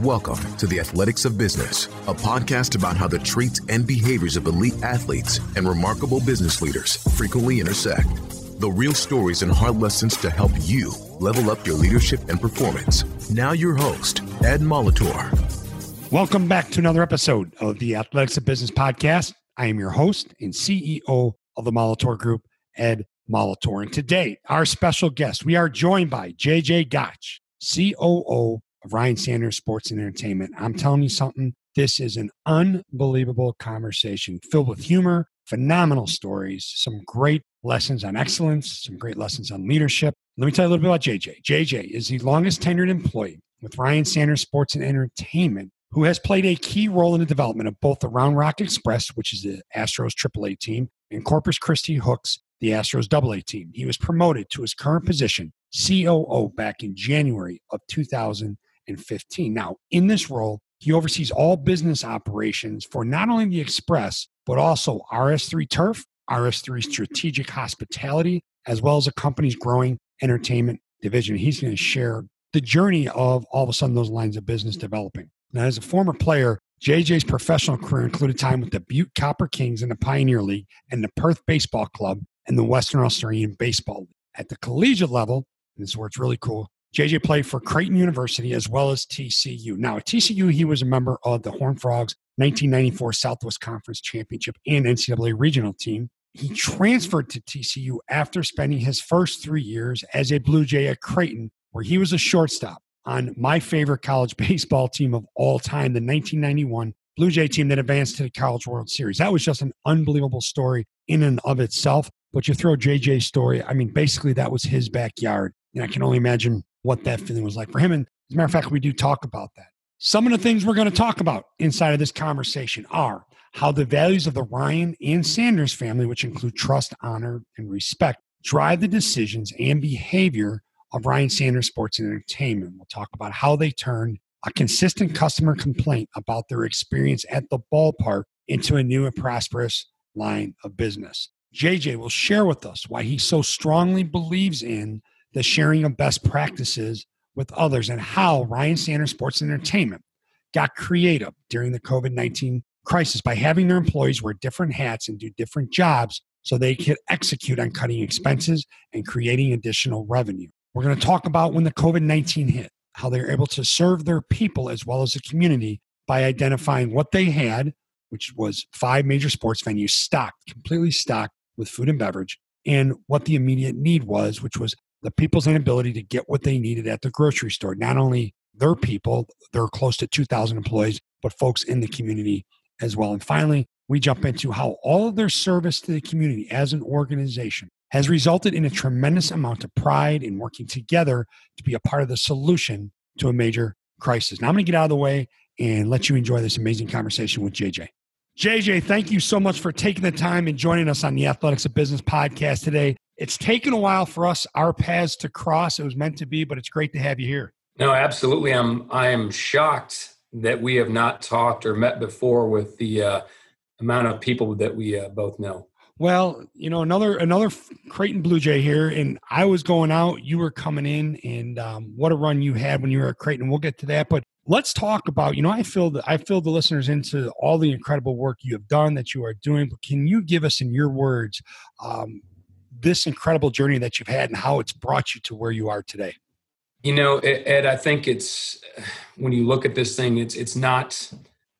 Welcome to the Athletics of Business, a podcast about how the traits and behaviors of elite athletes and remarkable business leaders frequently intersect. The real stories and hard lessons to help you level up your leadership and performance. Now, your host, Ed Molitor. Welcome back to another episode of the Athletics of Business podcast. I am your host and CEO of the Molitor Group, Ed Molitor. And today, our special guest, we are joined by JJ Gottsch, COO of Ryan Sanders Sports and Entertainment. I'm telling you something, this is an unbelievable conversation filled with humor, phenomenal stories, some great lessons on excellence, some great lessons on leadership. Let me tell you a little bit about JJ. JJ is the longest tenured employee with Ryan Sanders Sports and Entertainment, who has played a key role in the development of both the Round Rock Express, which is the Astros AAA team, and Corpus Christi Hooks, the Astros AA team. He was promoted to his current position, COO, back in January of 2000 15. Now, in this role, he oversees all business operations for not only the Express, but also RS3 Turf, RS3 Strategic Hospitality, as well as the company's growing entertainment division. He's going to share the journey of all of a sudden those lines of business developing. Now, as a former player, JJ's professional career included time with the Butte Copper Kings in the Pioneer League and the Perth Baseball Club and the Western Australian Baseball League. At the collegiate level, this is where it's really cool, JJ played for Creighton University as well as TCU. Now, at TCU, he was a member of the Horned Frogs 1994 Southwest Conference Championship and NCAA regional team. He transferred to TCU after spending his first three years as a Blue Jay at Creighton, where he was a shortstop on my favorite college baseball team of all time, the 1991 Blue Jay team that advanced to the College World Series. That was just an unbelievable story in and of itself. But you throw JJ's story, I mean, basically, that was his backyard. And I can only imagine what that feeling was like for him. And as a matter of fact, we do talk about that. Some of the things we're going to talk about inside of this conversation are how the values of the Ryan and Sanders family, which include trust, honor, and respect, drive the decisions and behavior of Ryan Sanders Sports and Entertainment. We'll talk about how they turned a consistent customer complaint about their experience at the ballpark into a new and prosperous line of business. JJ will share with us why he so strongly believes in the sharing of best practices with others and how Ryan Sanders Sports Entertainment got creative during the COVID 19 crisis by having their employees wear different hats and do different jobs so they could execute on cutting expenses and creating additional revenue. We're going to talk about when the COVID 19 hit, how they're able to serve their people as well as the community by identifying what they had, which was five major sports venues stocked, completely stocked with food and beverage, and what the immediate need was, which was the people's inability to get what they needed at the grocery store. Not only their people, they're close to 2,000 employees, but folks in the community as well. And finally, we jump into how all of their service to the community as an organization has resulted in a tremendous amount of pride in working together to be a part of the solution to a major crisis. Now, I'm going to get out of the way and let you enjoy this amazing conversation with JJ. JJ, thank you so much for taking the time and joining us on the Athletics of Business podcast today. It's taken a while for us, our paths to cross. It was meant to be, but it's great to have you here. No, absolutely. I'm I am shocked that we have not talked or met before with the uh, amount of people that we uh, both know. Well, you know, another another Creighton Blue Jay here, and I was going out, you were coming in, and um, what a run you had when you were at Creighton. We'll get to that, but let's talk about. You know, I feel that I feel the listeners into all the incredible work you have done that you are doing. But can you give us, in your words, um, this incredible journey that you've had and how it's brought you to where you are today? You know, Ed, I think it's when you look at this thing, it's it's not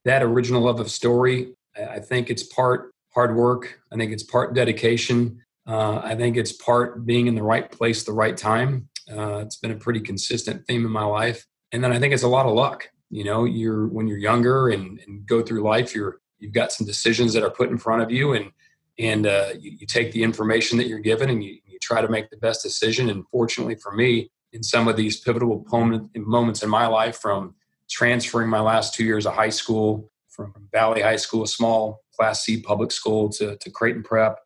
that original love of a story. I think it's part hard work. I think it's part dedication. Uh, I think it's part being in the right place, the right time. Uh, it's been a pretty consistent theme in my life, and then I think it's a lot of luck. You know, you're when you're younger and, and go through life, you're you've got some decisions that are put in front of you, and and uh, you, you, take the information that you're given and you, you try to make the best decision. And fortunately for me, in some of these pivotal moments in my life, from transferring my last two years of high school from Valley High School, a small Class C public school, to, to Creighton Prep,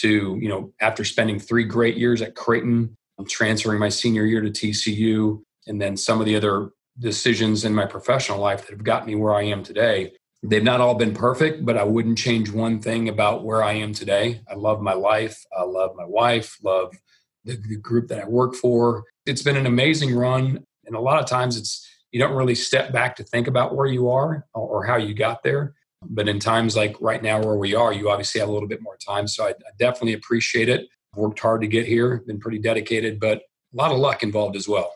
to you know after spending three great years at Creighton, I'm transferring my senior year to TCU, and then some of the other decisions in my professional life that have got me where I am today They've not all been perfect, but I wouldn't change one thing about where I am today. I love my life. I love my wife, love the, the group that I work for. It's been an amazing run. And a lot of times it's, you don't really step back to think about where you are or how you got there. But in times like right now where we are, you obviously have a little bit more time. So I, I definitely appreciate it. Worked hard to get here, been pretty dedicated, but a lot of luck involved as well.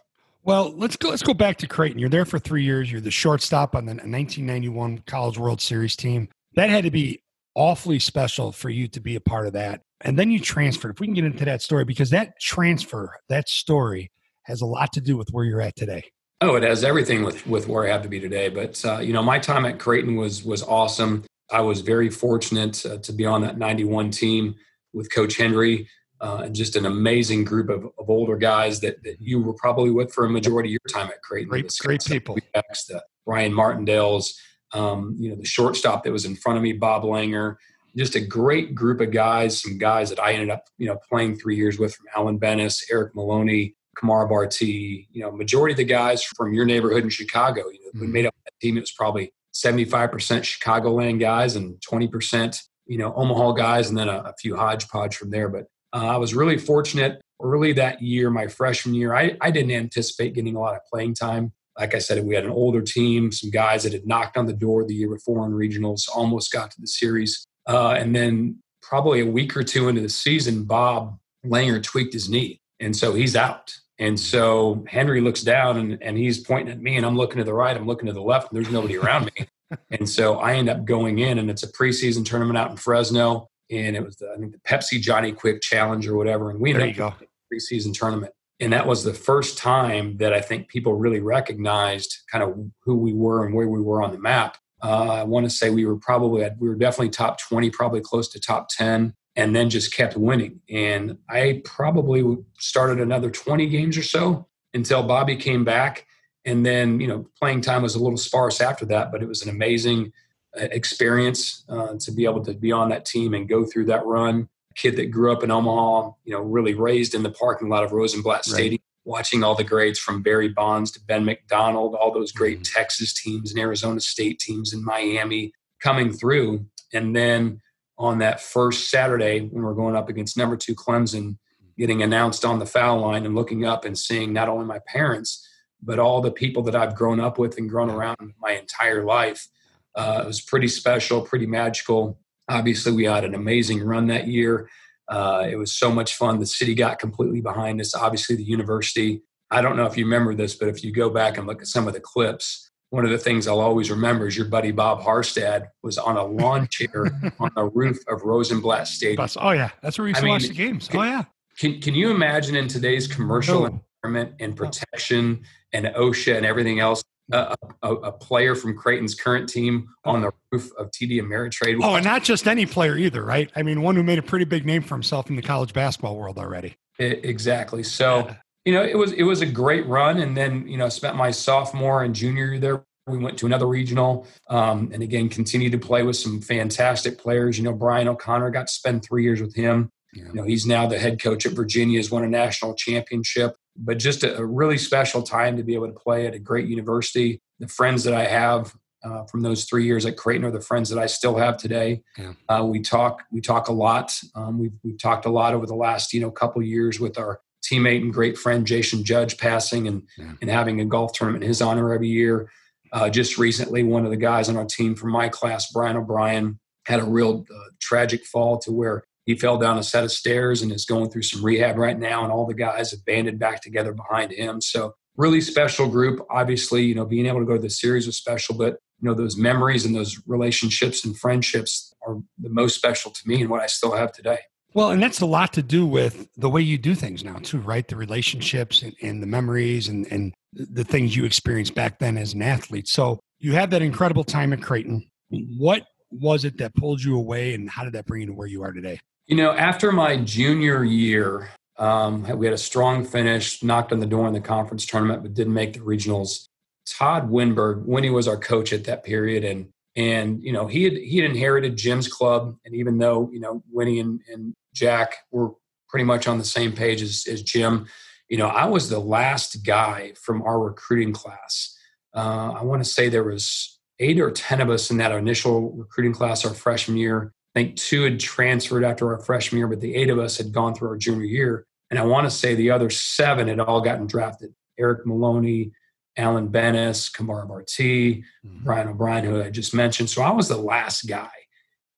Well, let's go. Let's go back to Creighton. You're there for three years. You're the shortstop on the 1991 College World Series team. That had to be awfully special for you to be a part of that. And then you transferred. If we can get into that story, because that transfer, that story, has a lot to do with where you're at today. Oh, it has everything with with where I have to be today. But uh, you know, my time at Creighton was was awesome. I was very fortunate uh, to be on that '91 team with Coach Hendry uh, and just an amazing group of, of older guys that, that you were probably with for a majority of your time at Creighton. Great, great people. The Brian Martindale's, um, you know, the shortstop that was in front of me, Bob Langer. Just a great group of guys. Some guys that I ended up, you know, playing three years with, from Alan Benes, Eric Maloney, Kimera Bartee, you know, majority of the guys from your neighborhood in Chicago. You know, mm-hmm. we made up that team. It was probably 75% Chicagoland guys and 20%, you know, Omaha guys, and then a, a few hodgepodge from there. But uh, I was really fortunate early that year, my freshman year. I, I didn't anticipate getting a lot of playing time. Like I said, we had an older team, some guys that had knocked on the door the year before in regionals, almost got to the series. Uh, and then probably a week or two into the season, Bob Langer tweaked his knee. And so he's out. And so Hendry looks down and, and he's pointing at me, and I'm looking to the right, I'm looking to the left, and there's nobody around me. and so I end up going in, and it's a preseason tournament out in Fresno. And it was the, I think the Pepsi Johnny Quick Challenge or whatever. And we ended up preseason tournament. And that was the first time that I think people really recognized kind of who we were and where we were on the map. Uh, I want to say we were probably we were definitely top 20, probably close to top 10 and then just kept winning. And I probably started another 20 games or so until Bobby came back. And then, you know, playing time was a little sparse after that, but it was an amazing experience uh, to be able to be on that team and go through that run. A kid that grew up in Omaha, you know, really raised in the parking lot of Rosenblatt Stadium, right. watching all the greats from Barry Bonds to Ben McDonald, all those great mm-hmm. Texas teams and Arizona State teams in Miami coming through. And then on that first Saturday when we're going up against number two Clemson, getting announced on the foul line and looking up and seeing not only my parents, but all the people that I've grown up with and grown around my entire life. Uh, it was pretty special, pretty magical. Obviously, we had an amazing run that year. Uh, it was so much fun. The city got completely behind us. Obviously, the university. I don't know if you remember this, but if you go back and look at some of the clips, one of the things I'll always remember is your buddy Bob Harstad was on a lawn chair on the roof of Rosenblatt Stadium. Oh yeah, that's where we used I to mean, watch the games. Can, oh yeah. Can Can you imagine in today's commercial no. environment and protection and OSHA and everything else, a, a, a, player from Creighton's current team on the roof of TD Ameritrade? Oh, and not just any player either, right? I mean, one who made a pretty big name for himself in the college basketball world already. It, exactly. So. Yeah you know, it was it was a great run, and then you know, spent my sophomore and junior year there we went to another regional, um, and again continued to play with some fantastic players. You know, Brian O'Connor got to spend three years with him. Yeah. You know, he's now the head coach at Virginia. Has won a national championship, but just a, a, really special time to be able to play at a great university. The friends that I have uh, from those three years at Creighton are the friends that I still have today. Yeah. Uh, we talk we talk a lot. Um, we've we've talked a lot over the last you know couple years with our teammate and great friend Jason Judge passing and yeah. and having a golf tournament in his honor every year. Uh, just recently, one of the guys on our team from my class, Brian O'Brien, had a real uh, tragic fall to where he fell down a set of stairs and is going through some rehab right now. And all the guys have banded back together behind him. So really special group. Obviously, you know, being able to go to the series was special, but you know, those memories and those relationships and friendships are the most special to me and what I still have today. Well, and that's a lot to do with the way you do things now, too, right? The relationships and, and the memories and, and the things you experienced back then as an athlete. So you had that incredible time at Creighton. What was it that pulled you away, and how did that bring you to where you are today? You know, after my junior year, um, we had a strong finish, knocked on the door in the conference tournament, but didn't make the regionals. Todd Winberg, Winnie was our coach at that period, and and you know he had he had inherited Jim's club, and even though you know Winnie and, and Jack were pretty much on the same page as, as Jim, you know, I was the last guy from our recruiting class. Uh, I want to say there was eight or ten of us in that initial recruiting class our freshman year. I think two had transferred after our freshman year, but the eight of us had gone through our junior year. And I want to say the other seven had all gotten drafted. Eric Maloney, Alan Benes, Kimera Bartee, mm-hmm. Brian O'Brien, who I just mentioned. So I was the last guy.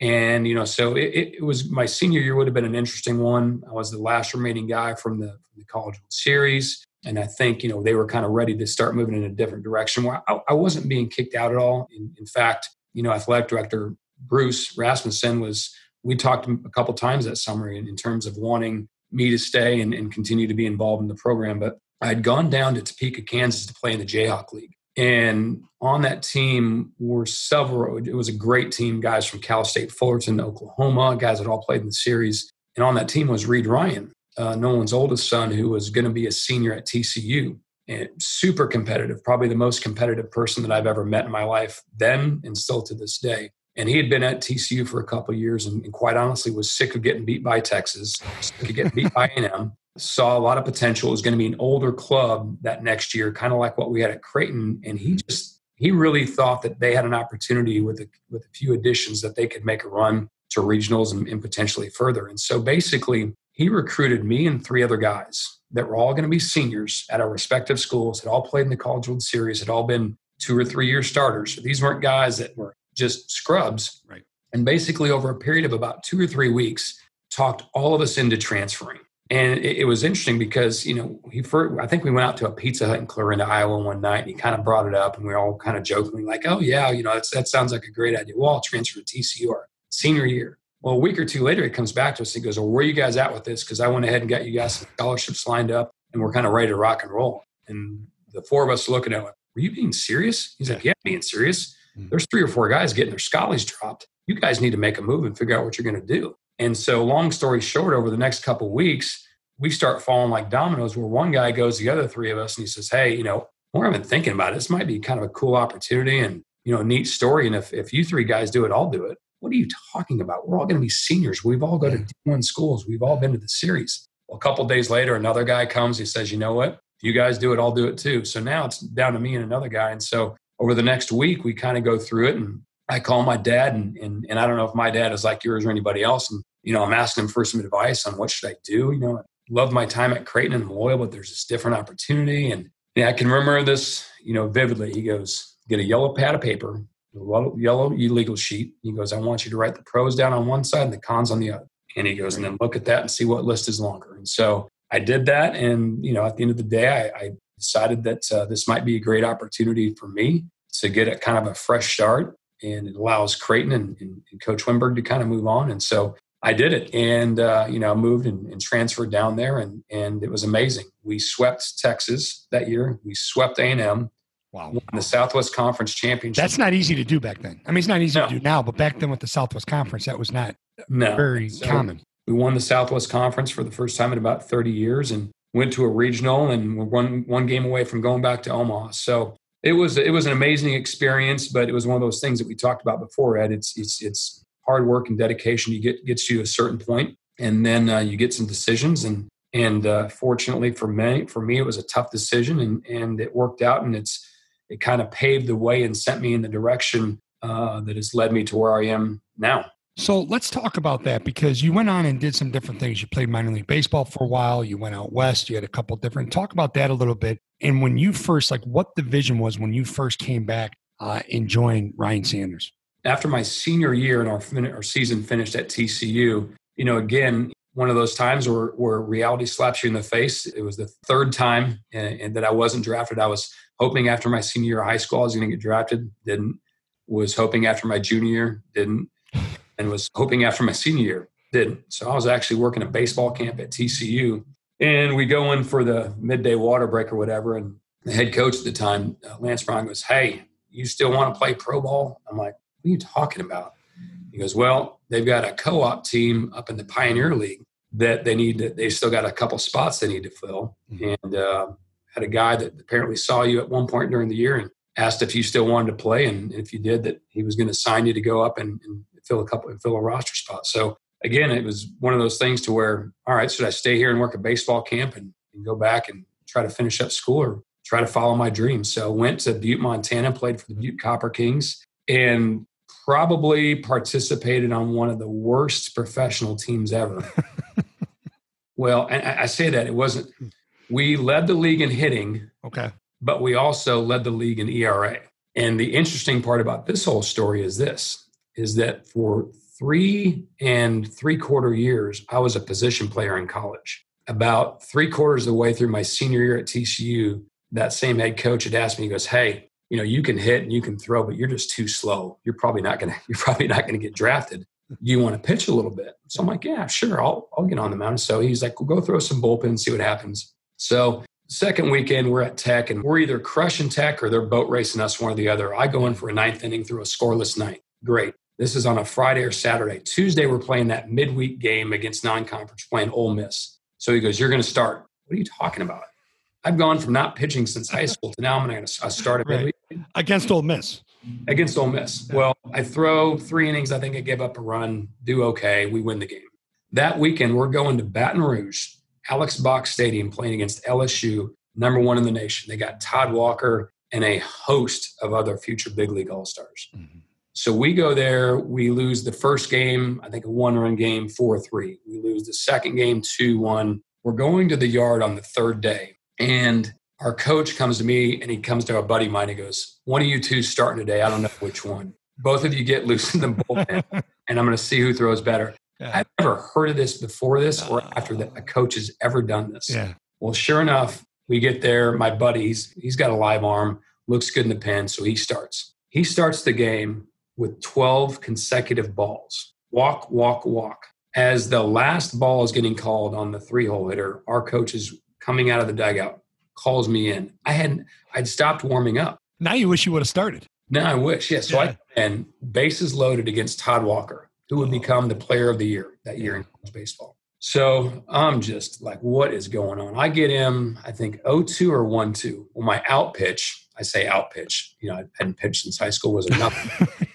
And, you know, so it, it, was my senior year would have been an interesting one. I was the last remaining guy from the, from the College World Series. And I think, you know, they were kind of ready to start moving in a different direction where I, I wasn't being kicked out at all. In, in, fact, you know, athletic director Bruce Rasmussen was, we talked a couple times that summer in, in terms of wanting me to stay and, and continue to be involved in the program. But I had gone down to Topeka, Kansas to play in the Jayhawk League. And on that team were several, it was a great team, guys from Cal State Fullerton, Oklahoma, guys that all played in the series. And on that team was Reed Ryan, uh, Nolan's oldest son, who was going to be a senior at TCU. And super competitive, probably the most competitive person that I've ever met in my life then and still to this day. And he had been at TCU for a couple years and, and, quite honestly was sick of getting beat by Texas, sick of getting beat by A&M saw a lot of potential. It was going to be an older club that next year, kind of like what we had at Creighton. And he just he really thought that they had an opportunity with a, with a few additions that they could make a run to regionals and, and potentially further. And so basically, he recruited me and three other guys that were all going to be seniors at our respective schools, had all played in the College World Series, had all been two or three year starters. So these weren't guys that were just scrubs. Right. And basically, over a period of about two or three weeks, talked all of us into transferring. And it, it, was interesting because, you know, he first, I think we went out to a Pizza Hut in Clarinda, Iowa one night and he kind of brought it up and we were all kind of jokingly like, oh, yeah, you know, that sounds like a great idea. Well, I'll transfer to TCU our senior year. Well, a week or two later, he comes back to us and he goes, well, where are you guys at with this? Because I went ahead and got you guys some scholarships lined up and we're kind of ready to rock and roll. And the four of us looking at him, were you being serious? He's like, yeah, being serious. Mm-hmm. There's three or four guys getting their scholars dropped. You guys need to make a move and figure out what you're going to do. And so, long story short, over the next couple weeks, we start falling like dominoes where one guy goes the other three of us and he says, Hey, you know, more I've been thinking about it, this might be kind of a cool opportunity and, you know, a neat story. And if, if you three guys do it, I'll do it. What are you talking about? We're all going to be seniors. We've all go to D1 schools. We've all been to the series. Well, a couple days later, another guy comes. He says, you know what? If you guys do it, I'll do it too. So now it's down to me and another guy. And so over the next week, we kind of go through it and I call my dad and, and, and I don't know if my dad is like yours or anybody else. And, you know, I'm asking him for some advice on what should I do? You know, love my time at Creighton and loyal, but there's this different opportunity. And yeah, I can remember this, you know, vividly. He goes, get a yellow pad of paper, a yellow illegal sheet. He goes, I want you to write the pros down on one side and the cons on the other. And he goes, and then look at that and see what list is longer. And so I did that. And, you know, at the end of the day, I, I decided that uh, this might be a great opportunity for me to get a kind of a fresh start. And it allows Creighton and, and, and Coach Wimberg to kind of move on. And so I did it, and uh, you know, moved and, and, transferred down there, and and it was amazing. We swept Texas that year. We swept A and M. Wow! Won the Southwest Conference championship. That's not easy to do back then. I mean, it's not easy no. to do now, but back then with the Southwest Conference, that was not no. very so common. We won the Southwest Conference for the first time in about 30 years, and went to a regional, and we're one one game away from going back to Omaha. So it was it was an amazing experience, but it was one of those things that we talked about before, Ed. It's it's it's hard work and dedication you get gets you to a certain point, and then uh, you get some decisions. And and uh, fortunately for me, for me, it was a tough decision, and and it worked out, and it's it kind of paved the way and sent me in the direction uh, that has led me to where I am now. So let's talk about that because you went on and did some different things. You played minor league baseball for a while. You went out west. You had a couple different. Talk about that a little bit. And when you first, like, what the vision was when you first came back uh, and joined Ryan Sanders after my senior year and our, our season finished at TCU, you know, again, one of those times where, where reality slaps you in the face. It was the third time and, and that I wasn't drafted. I was hoping after my senior year of high school I was going to get drafted. Didn't. Was hoping after my junior year. Didn't. And was hoping after my senior year. Didn't. So I was actually working a baseball camp at TCU. And we go in for the midday water break or whatever. And the head coach at the time, uh, Lance Brown, goes, Hey, you still want to play pro ball? I'm like, what are you talking about? He goes, Well, they've got a co op team up in the Pioneer League that they need to, they still got a couple spots they need to fill. Mm-hmm. And uh, had a guy that apparently saw you at one point during the year and asked if you still wanted to play. And if you did, that he was going to sign you to go up and, and fill a couple and fill a roster spot. So again, it was one of those things to where, all right, should I stay here and work a baseball camp and, and go back and try to finish up school or try to follow my dreams? So went to Butte, Montana, played for the Butte Copper Kings, and probably participated on one of the worst professional teams ever. well, and I say that it wasn't. We led the league in hitting. Okay. but we also led the league in ERA. And the interesting part about this whole story is this is that for three and three quarter years, I was a position player in college. About three quarters of the way threw my senior year at TCU, that same head coach had asked me, he goes, Hey, you know, you can hit and you can throw, but you're just too slow. You're probably not gonna, you're probably not gonna get drafted. You want to pitch a little bit? So I'm like, Yeah, sure, I'll I'll get on the mound. So he's like, well, go throw some bullpen see what happens. So second weekend, we're at Tech and we're either crushing Tech or they're boat racing us one or the other. I go in for a ninth inning through a scoreless night. Great. This is on a Friday or Saturday. Tuesday, we're playing that midweek game against non-conference, playing Ole Miss. So he goes, "You're going to start." What are you talking about? I've gone from not pitching since high school to now I'm going to start right. midweek against Ole Miss. Against Ole Miss. Well, I throw three innings. I think I give up a run. Do okay. We win the game. That weekend, we're going to Baton Rouge, Alex Box Stadium, playing against LSU, number one in the nation. They got Todd Walker and a host of other future big league all stars. Mm-hmm. So we go there, we lose the first game, I think a one run game, 4 3. We lose the second game, 2 1. We're going to the yard on the third day. And our coach comes to me and he comes to a buddy of mine. He goes, One of you two starting today. I don't know which one. Both of you get loose in the bullpen, and I'm going to see who throws better. Yeah. I've never heard of this before this or ah. after that a coach has ever done this. Yeah. Well, sure enough, we get there. My buddy, he's, he's got a live arm, looks good in the pen, so he starts. He starts the game with 12 consecutive balls. Walk, walk, walk. As the last ball is getting called on the three hole hitter, our coach is coming out of the dugout, calls me in. I hadn't, I'd stopped warming up. Now you wish you would have started. Now I wish, yeah. So yeah. I and bases loaded against Todd Walker, who would oh. become the player of the year that year in college baseball. So I'm just like, what is going on? I get him, I think 0-2 or 1-2. Well, my out pitch, I say out pitch, you know, I hadn't pitched since high school was enough.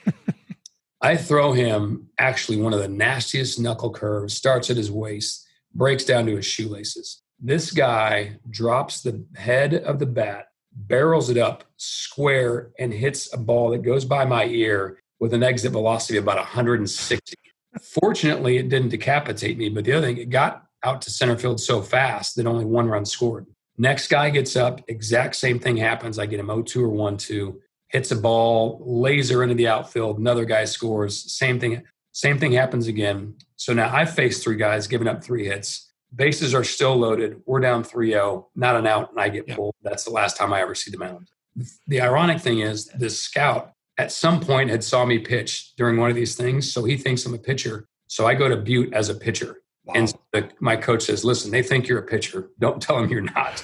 I throw him actually one of the nastiest knuckle curves, starts at his waist, breaks down to his shoelaces. This guy drops the head of the bat, barrels it up square, and hits a ball that goes by my ear with an exit velocity of about 160. Fortunately, it didn't decapitate me, but the other thing, it got out to center field so fast that only one run scored. Next guy gets up, exact same thing happens. I get him 0 2 or 1 2 hits a ball, laser into the outfield, another guy scores. Same thing, same thing happens again. So now I've faced three guys, giving up three hits. Bases are still loaded. We're down 3-0, not an out, and I get pulled. That's the last time I ever see the mound. The ironic thing is this scout at some point had saw me pitch during one of these things. So he thinks I'm a pitcher. So I go to Butte as a pitcher. Wow. And the, my coach says, listen, they think you're a pitcher. Don't tell them you're not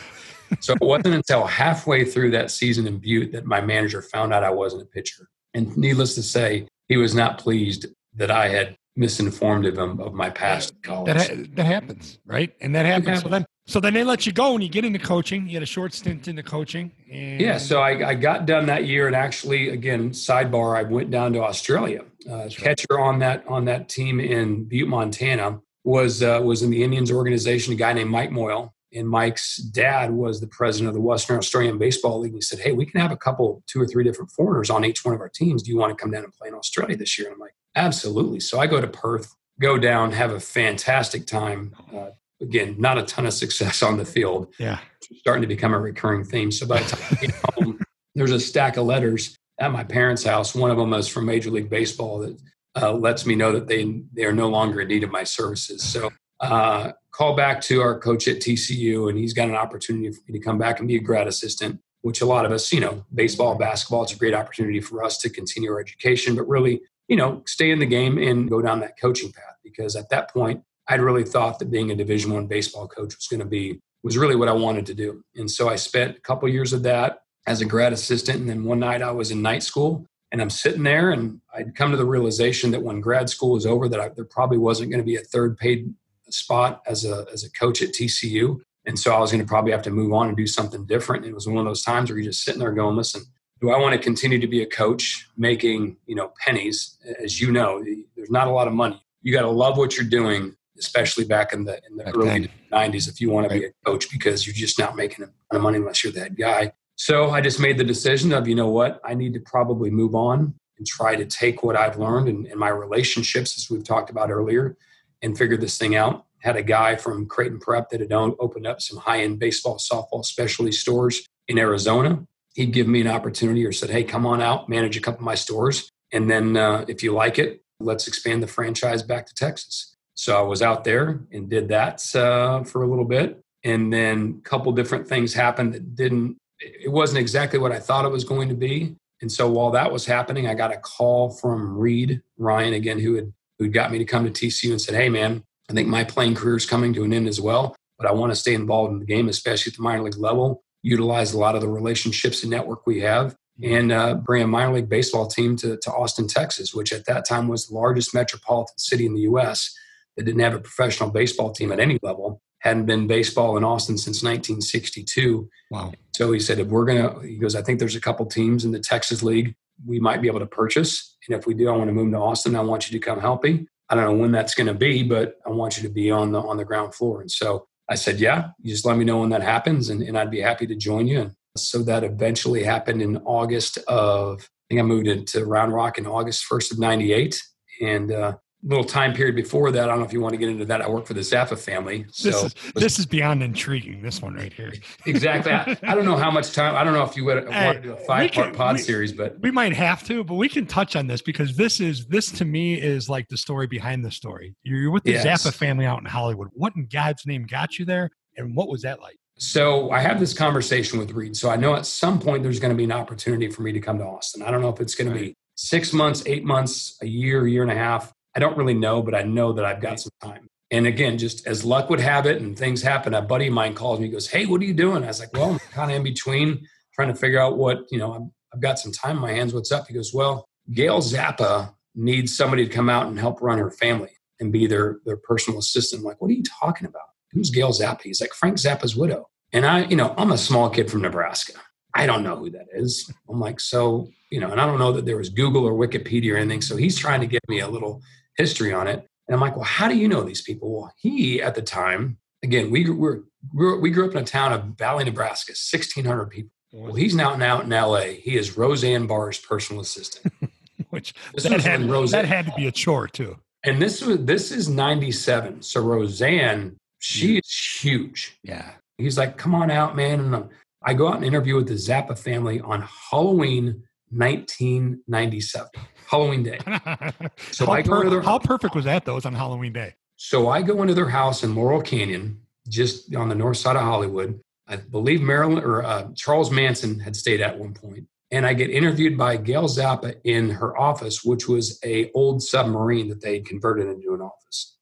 so it wasn't until halfway through that season in Butte that my manager found out I wasn't a pitcher. And needless to say, he was not pleased that I had misinformed him of my past college. That, ha- that happens, right? And that happens. happens. So then, so then they let you go and you get into coaching. You had a short stint into coaching. And... Yeah, so I, I, got done that year, and actually, again, sidebar, I went down to Australia. Uh, catcher on that on that team in Butte, Montana, was uh, was in the Indians organization. A guy named Mike Moyle, and Mike's dad was the president of the Western Australian Baseball League. And he said, Hey, we can have a couple, two or three different foreigners on each one of our teams. Do you want to come down and play in Australia this year? And I'm like, Absolutely. So I go to Perth, go down, have a fantastic time. Uh, again, not a ton of success on the field. Yeah. Starting to become a recurring theme. So by the time I get home, there's a stack of letters at my parents' house. One of them is from Major League Baseball that uh, lets me know that they they are no longer in need of my services. So uh, call back to our coach at TCU, and he's got an opportunity for me to come back and be a grad assistant, which a lot of us, you know, baseball, basketball, it's a great opportunity for us to continue our education, but really, you know, stay in the game and go down that coaching path. Because at that point, I'd really thought that being a Division One baseball coach was going to be was really what I wanted to do. And so I spent a couple years of that as a grad assistant, and then one night I was in night school. And I'm sitting there, and I'd come to the realization that when grad school was over, that I, there probably wasn't going to be a third paid spot as a as a coach at TCU. And so I was going to probably have to move on and do something different. And it was one of those times where you're just sitting there going, listen, do I want to continue to be a coach making, you know, pennies? As you know, there's not a lot of money. You got to love what you're doing, especially back in the in the early 90s if you want to be a coach because you're just not making a ton of money unless you're that guy. So I just made the decision of, you know what, I need to probably move on and try to take what I've learned and, and my relationships, as we've talked about earlier, and figured this thing out. Had a guy from Creighton Prep that had opened up some high end baseball, softball specialty stores in Arizona. He'd give me an opportunity or said, Hey, come on out, manage a couple of my stores. And then uh, if you like it, let's expand the franchise back to Texas. So I was out there and did that uh, for a little bit. And then a couple different things happened that didn't, it wasn't exactly what I thought it was going to be. And so while that was happening, I got a call from Reed Ryan again, who had who got me to come to TCU and said, "Hey, man, I think my playing career is coming to an end as well, but I want to stay involved in the game, especially at the minor league level. Utilize a lot of the relationships and network we have, mm-hmm. and uh, bring a minor league baseball team to, to Austin, Texas, which at that time was the largest metropolitan city in the U.S. that didn't have a professional baseball team at any level hadn't been baseball in Austin since 1962. Wow. So he said, if we're going to, he goes, I think there's a couple teams in the Texas League we might be able to purchase. And if we do, I want to move to Austin. I want you to come help me. I don't know when that's going to be, but I want you to be on the on the ground floor. And so I said, yeah, you just let me know when that happens and, and I'd be happy to join you. And so that eventually happened in August of, I think I moved into Round Rock in August 1st of 98. And uh, little time period before that. I don't know if you want to get into that. I work for the Zappa family. So this is, this is beyond intriguing. This one right here. exactly. I, I, don't know how much time. I don't know if you would want to do a five part pod we, series, but we might have to. But we can touch on this because this is this to me is like the story behind the story. You're with the yes. Zappa family out in Hollywood. What in God's name got you there, and what was that like? So I have this conversation with Reed. So I know at some point there's going to be an opportunity for me to come to Austin. I don't know if it's going to be six months, eight months, a year, year and a half. I don't really know, but I know that I've got some time. And again, just as luck would have it and things happen, a buddy of mine calls me, he goes, Hey, what are you doing? I was like, Well, I'm kind of in between trying to figure out what, you know, i have got some time in my hands. What's up? He goes, Well, Gail Zappa needs somebody to come out and help run her family and be their, their personal assistant. I'm like, what are you talking about? Who's Gail Zappa? He's like, Frank Zappa's widow. And I, you know, I'm a small kid from Nebraska. I don't know who that is. I'm like, so, you know, and I don't know that there was Google or Wikipedia or anything. So he's trying to give me a little history on it. And I'm like, well, how do you know these people? Well, he at the time, again, we grew, we grew up in a town of Valley, Nebraska, 1,600 people. Well, he's now out in LA. He is Roseanne Barr's personal assistant. Which that had, that had to be a chore too. And this was this is 97. So Roseanne, she is huge. Yeah. He's like, come on out, man. And um, I go out and interview with the Zappa family on Halloween 1997. Halloween day. So how I go per- their, how perfect was that though? It was on Halloween day. So I go into their house in Laurel Canyon, just on the north side of Hollywood. I believe Marilyn or uh, Charles Manson had stayed at one point, and I get interviewed by Gail Zappa in her office, which was a old submarine that they had converted into an office.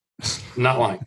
Not lying.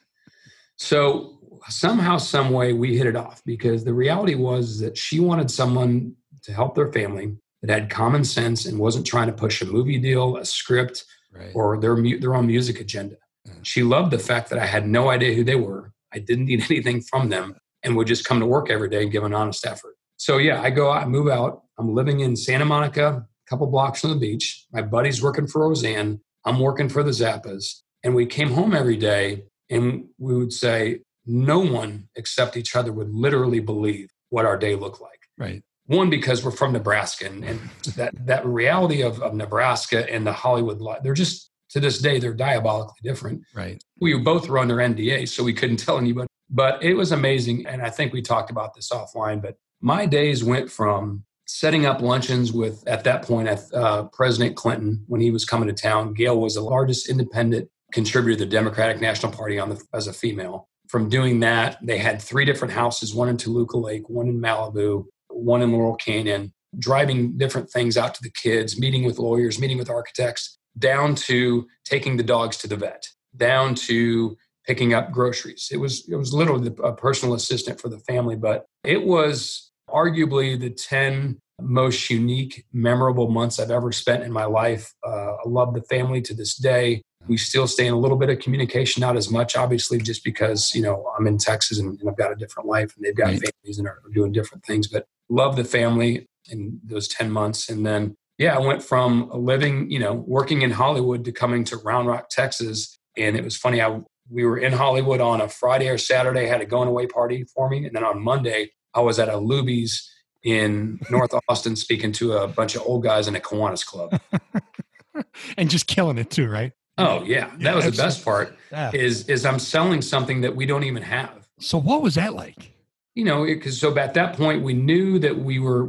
so somehow, some way, we hit it off because the reality was that she wanted someone to help their family that had common sense and wasn't trying to push a movie deal, a script, right. or their their own music agenda. Yeah. She loved the fact that I had no idea who they were. I didn't need anything from them, and would just come to work every day and give an honest effort. So yeah, I go out, I move out. I'm living in Santa Monica, a couple blocks from the beach. My buddy's working for Roseanne. I'm working for the Zappas, and we came home every day, and we would say no one except each other would literally believe what our day looked like. Right one because we're from Nebraska and, and that that reality of, of Nebraska and the Hollywood life, they're just to this day they're diabolically different. Right. We both were under NDA, so we couldn't tell anybody. But it was amazing, and I think we talked about this offline. But my days went from setting up luncheons with at that point uh, President Clinton when he was coming to town. Gail was the largest independent contributor to the Democratic National Party on the, as a female. From doing that, they had three different houses: one in Toluca Lake, one in Malibu, one in Laurel Canyon, driving different things out to the kids, meeting with lawyers, meeting with architects, down to taking the dogs to the vet, down to picking up groceries. It was it was literally a personal assistant for the family, but it was arguably the 10 most unique, memorable months I've ever spent in my life. Uh, I love the family to this day. We still stay in a little bit of communication, not as much, obviously, just because you know I'm in Texas and, and I've got a different life, and they've got right. families and are doing different things. But love the family in those 10 months. And then, yeah, I went from living, you know, working in Hollywood to coming to Round Rock, Texas. And it was funny. I, we were in Hollywood on a Friday or Saturday, had a going away party for me. And then on Monday, I was at a Luby's in North Austin speaking to a bunch of old guys in a Kiwanis club. and just killing it too, right? Oh yeah. That was the best part yeah. is is I'm selling something that we don't even have. So what was that like? You know, because so at that point we knew that we were,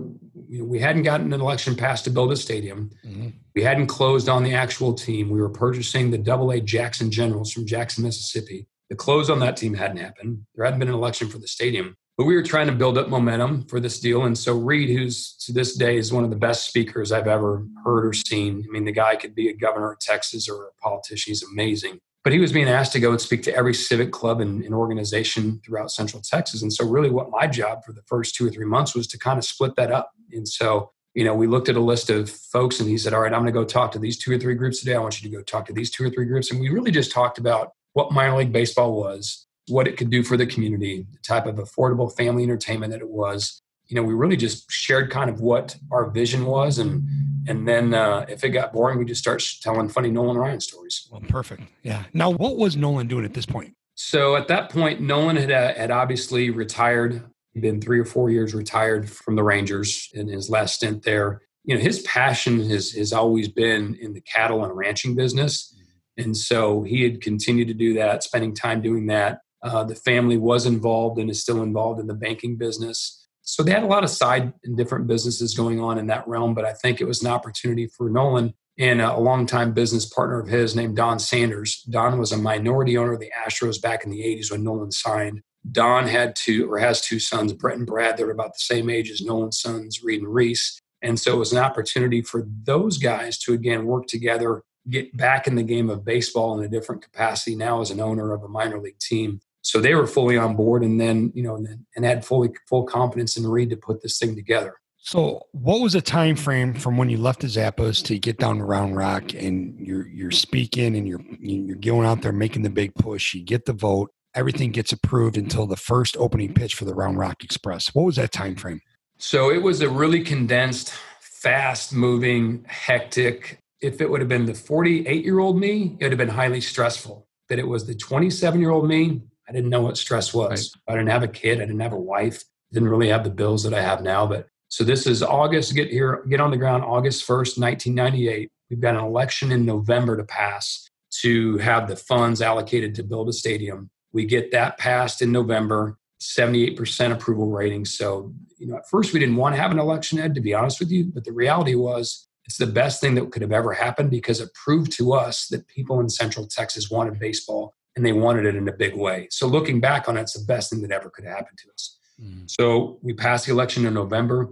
you know, we hadn't gotten an election passed to build a stadium. Mm-hmm. We hadn't closed on the actual team. We were purchasing the Double A Jackson Generals from Jackson, Mississippi. The close on that team hadn't happened. There hadn't been an election for the stadium. But we were trying to build up momentum for this deal. And so Reed, who's to this day is one of the best speakers I've ever heard or seen. I mean, the guy could be a governor of Texas or a politician. He's amazing. But he was being asked to go and speak to every civic club and, and organization throughout Central Texas. And so, really, what my job for the first two or three months was to kind of split that up. And so, you know, we looked at a list of folks and he said, All right, I'm going to go talk to these two or three groups today. I want you to go talk to these two or three groups. And we really just talked about what minor league baseball was, what it could do for the community, the type of affordable family entertainment that it was. You know, we really just shared kind of what our vision was, and and then uh, if it got boring, we just start telling funny Nolan Ryan stories. Well, perfect. Yeah. Now, what was Nolan doing at this point? So at that point, Nolan had uh, had obviously retired. He'd been three or four years retired from the Rangers in his last stint there. You know, his passion has has always been in the cattle and ranching business. And so he had continued to do that, spending time doing that. Uh, the family was involved and is still involved in the banking business. So they had a lot of side and different businesses going on in that realm, but I think it was an opportunity for Nolan and a longtime business partner of his named Don Sanders. Don was a minority owner of the Astros back in the 80s when Nolan signed. Don had two or has two sons, Brett and Brad. They're about the same age as Nolan's sons, Reed and Reese. And so it was an opportunity for those guys to again work together, get back in the game of baseball in a different capacity now as an owner of a minor league team so they were fully on board and then you know and, and had fully full confidence in reed to put this thing together. So what was the time frame from when you left the zappas to get down to round rock and you're you're speaking and you're you're going out there making the big push you get the vote everything gets approved until the first opening pitch for the round rock express. What was that time frame so it was a really condensed fast moving hectic if it would have been the 48 year old me it would have been highly stressful that it was the 27 year old me I didn't know what stress was. Right. I didn't have a kid. I didn't have a wife. Didn't really have the bills that I have now. But so this is August. Get here. Get on the ground. August first, 1998. We've got an election in November to pass to have the funds allocated to build a stadium. We get that passed in November. 78% approval rating. So, you know, at first we didn't want to have an election, Ed, to be honest with you. But the reality was it's the best thing that could have ever happened because it proved to us that people in Central Texas wanted baseball and they wanted it in a big way. So looking back on it, it's the best thing that ever could happen to us. Mm. So we passed the election in November.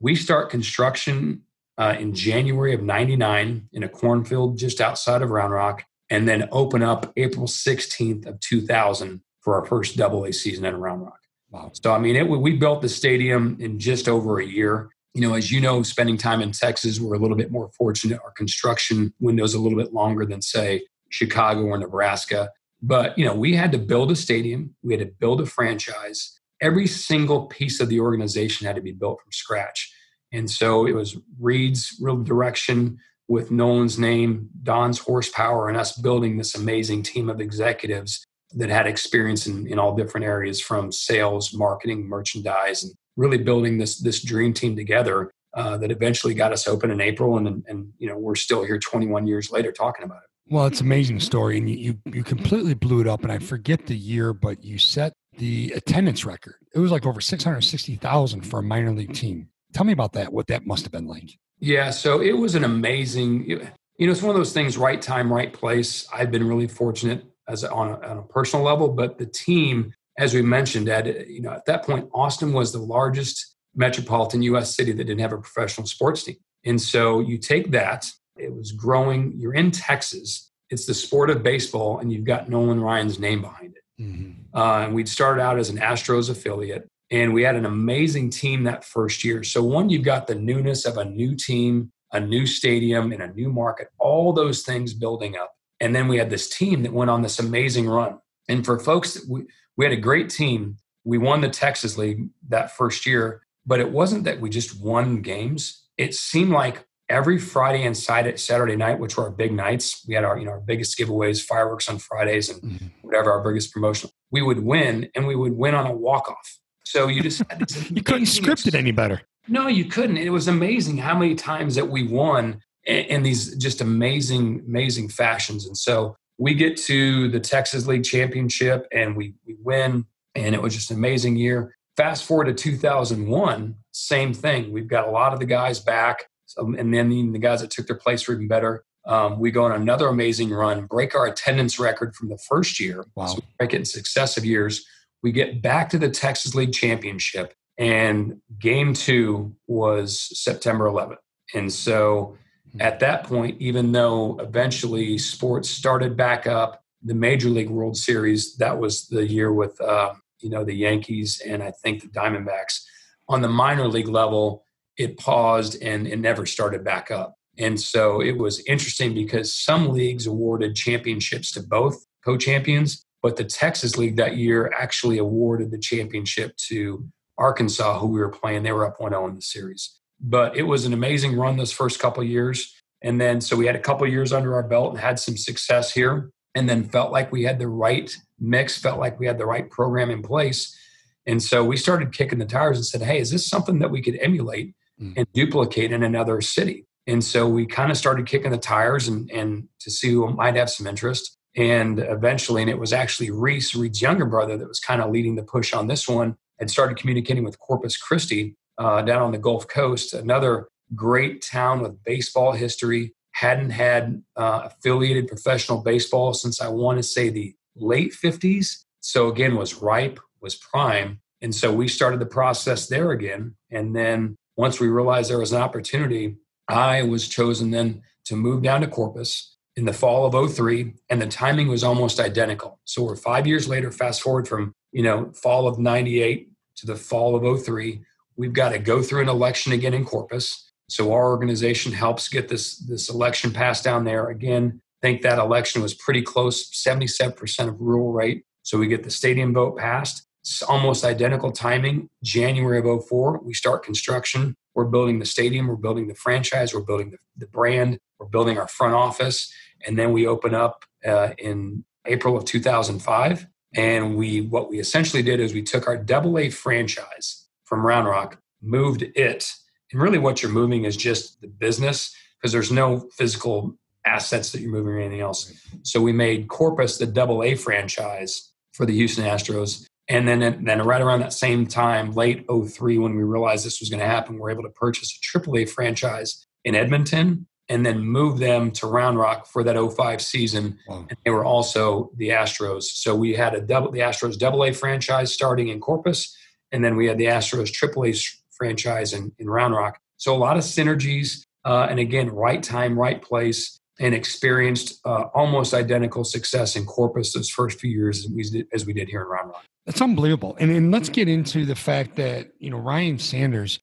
We start construction uh, in January of 99 in a cornfield just outside of Round Rock, and then open up April 16th of 2000 for our first double A season at Round Rock. Wow. So, I mean, it, we built the stadium in just over a year. You know, as you know, spending time in Texas, we're a little bit more fortunate. Our construction window is a little bit longer than, say, Chicago or Nebraska. But, you know, we had to build a stadium, we had to build a franchise. Every single piece of the organization had to be built from scratch. And so it was Reed's real direction with Nolan's name, Don's horsepower, and us building this amazing team of executives that had experience in, in all different areas from sales, marketing, merchandise, and really building this this dream team together uh, that eventually got us open in April. And, and, you know, we're still here 21 years later talking about it. Well, it's an amazing story, and you, you you completely blew it up. And I forget the year, but you set the attendance record. It was like over six hundred sixty thousand for a minor league team. Tell me about that. What that must have been like. Yeah, so it was an amazing. You know, it's one of those things. Right time, right place. I've been really fortunate as a, on, a, on a personal level, but the team, as we mentioned, at you know at that point, Austin was the largest metropolitan U.S. city that didn't have a professional sports team, and so you take that it was growing. You're in Texas. It's the sport of baseball, and you've got Nolan Ryan's name behind it. Mm-hmm. Uh, and we'd started out as an Astros affiliate, and we had an amazing team that first year. So, one, you've got the newness of a new team, a new stadium, and a new market, all those things building up. And then we had this team that went on this amazing run. And for folks, we, we had a great team. We won the Texas League that first year, but it wasn't that we just won games. It seemed like every Friday and Saturday night, which were our big nights, we had our you know our biggest giveaways, fireworks on Fridays, and mm-hmm. whatever our biggest promotion. We would win, and we would win on a walk off. So you just you couldn't script it any better. No, you couldn't. It was amazing how many times that we won in, in these just amazing, amazing fashions. And so we get to the Texas League Championship, and we we win, and it was just an amazing year. Fast forward to 2001, same thing. We've got a lot of the guys back, and then the guys that took their place were even better. Um, we go on another amazing run, break our attendance record from the first year. Wow. So break it in successive years. We get back to the Texas League Championship, and game two was September 11th. And so hmm. at that point, even though eventually sports started back up, the Major League World Series, that was the year with, uh, you know, the Yankees and I think the Diamondbacks. On the minor league level, it paused and it never started back up. And so it was interesting because some leagues awarded championships to both co champions, but the Texas League that year actually awarded the championship to Arkansas, who we were playing. They were up 1 0 in the series. But it was an amazing run those first couple years. And then, so we had a couple years under our belt and had some success here, and then felt like we had the right mix, felt like we had the right program in place. And so we started kicking the tires and said, hey, is this something that we could emulate mm. and duplicate in another city? And so we kind of started kicking the tires and, and to see who might have some interest. And eventually, and it was actually Reese, Reed's younger brother, that was kind of leading the push on this one, and started communicating with Corpus Christi uh, down on the Gulf Coast, another great town with baseball history. Hadn't had uh, affiliated professional baseball since I want to say the late 50s. So again, was ripe, was prime. And so we started the process there again. And then once we realized there was an opportunity, I was chosen then to move down to Corpus in the fall of 03 and the timing was almost identical. So we're 5 years later fast forward from, you know, fall of 98 to the fall of 03. We've got to go through an election again in Corpus. So our organization helps get this this election passed down there again. I think that election was pretty close, 77% of rural rate. So we get the stadium vote passed. It's almost identical timing. January of 04, we start construction. We're building the stadium, we're building the franchise, we're building the, the brand, we're building our front office. And then we open up uh, in April of 2005. And we, what we essentially did is we took our double A franchise from Round Rock, moved it. And really what you're moving is just the business because there's no physical assets that you're moving or anything else. So we made Corpus the double A franchise for the Houston Astros. And then, then right around that same time, late 03, when we realized this was going to happen, we're able to purchase a AAA franchise in Edmonton and then move them to Round Rock for that 05 season. Wow. And they were also the Astros. So we had a double the Astros double A franchise starting in Corpus, and then we had the Astros AAA franchise in, in Round Rock. So a lot of synergies. Uh, and again, right time, right place and experienced uh, almost identical success in Corpus those first few years as we did, as we did here in Round Rock. That's unbelievable. And, and let's get into the fact that, you know, Ryan Sanders,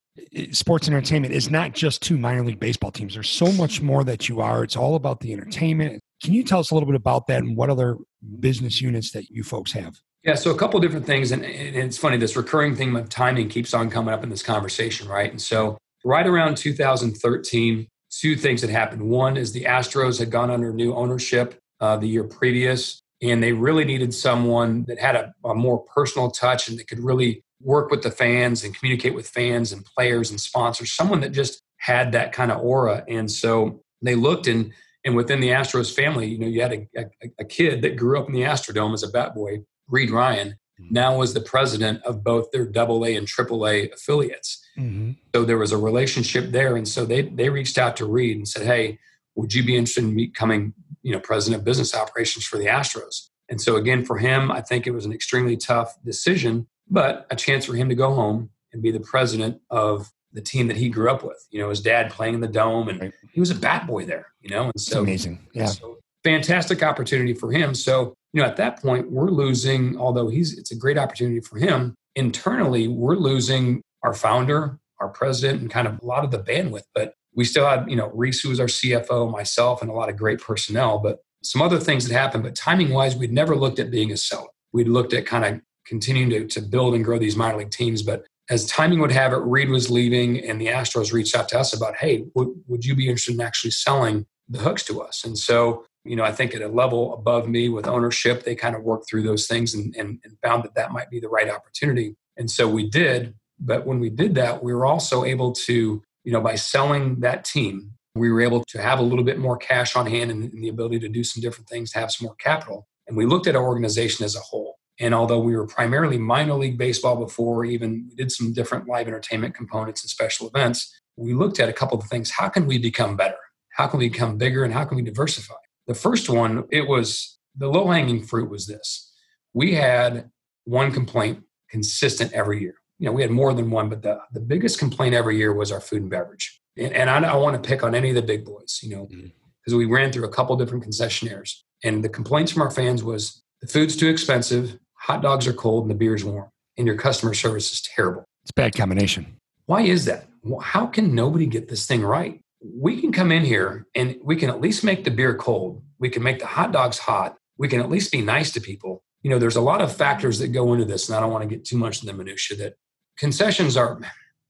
sports entertainment is not just two minor league baseball teams. There's so much more that you are. It's all about the entertainment. Can you tell us a little bit about that and what other business units that you folks have? Yeah, so a couple different things. And, and it's funny, this recurring theme of timing keeps on coming up in this conversation, right? And so right around 2013, two things had happened. One is the Astros had gone under new ownership uh, the year previous, and they really needed someone that had a, a, more personal touch and that could really work with the fans and communicate with fans and players and sponsors. Someone that just had that kind of aura. And so they looked and and within the Astros family, you know, you had a, a, a kid that grew up in the Astrodome as a bat boy, Reed Ryan, Mm-hmm. now was the president of both their double A and triple A affiliates. Mm-hmm. So there was a relationship there. And so they, they reached out to Reed and said, Hey, would you be interested in becoming, you know, president of business operations for the Astros? And so again, for him, I think it was an extremely tough decision, but a chance for him to go home and be the president of the team that he grew up with. You know, his dad playing in the dome and right. he was a bat boy there, you know, and so it's amazing. Yeah. So fantastic opportunity for him. So you know, at that point, we're losing, although he's it's a great opportunity for him, internally, we're losing our founder, our president, and kind of a lot of the bandwidth. But we still had, you know, Reese, who was our CFO, myself, and a lot of great personnel. But some other things that happened. But timing wise, we'd never looked at being a seller. We'd looked at kind of continuing to, to build and grow these minor league teams. But as timing would have it, Reed was leaving, and the Astros reached out to us about, hey, would, would you be interested in actually selling the hooks to us? And so you know, I think at a level above me with ownership, they kind of worked through those things and, and, and, found that that might be the right opportunity. And so we did. But when we did that, we were also able to, you know, by selling that team, we were able to have a little bit more cash on hand and, and the ability to do some different things, to have some more capital. And we looked at our organization as a whole. And although we were primarily minor league baseball before, even we did some different live entertainment components and special events, we looked at a couple of things. How can we become better? How can we become bigger? And how can we diversify? The first one, it was the low hanging fruit was this. We had one complaint consistent every year. You know, we had more than one, but the, the biggest complaint every year was our food and beverage. And, and I don't want to pick on any of the big boys, you know, because mm-hmm. we ran through a couple different concessionaires. And the complaints from our fans was the food's too expensive, hot dogs are cold, and the beer's warm, and your customer service is terrible. It's a bad combination. Why is that? How can nobody get this thing right? We can come in here and we can at least make the beer cold. We can make the hot dogs hot. We can at least be nice to people. You know, there's a lot of factors that go into this, and I don't want to get too much in the minutia that concessions are,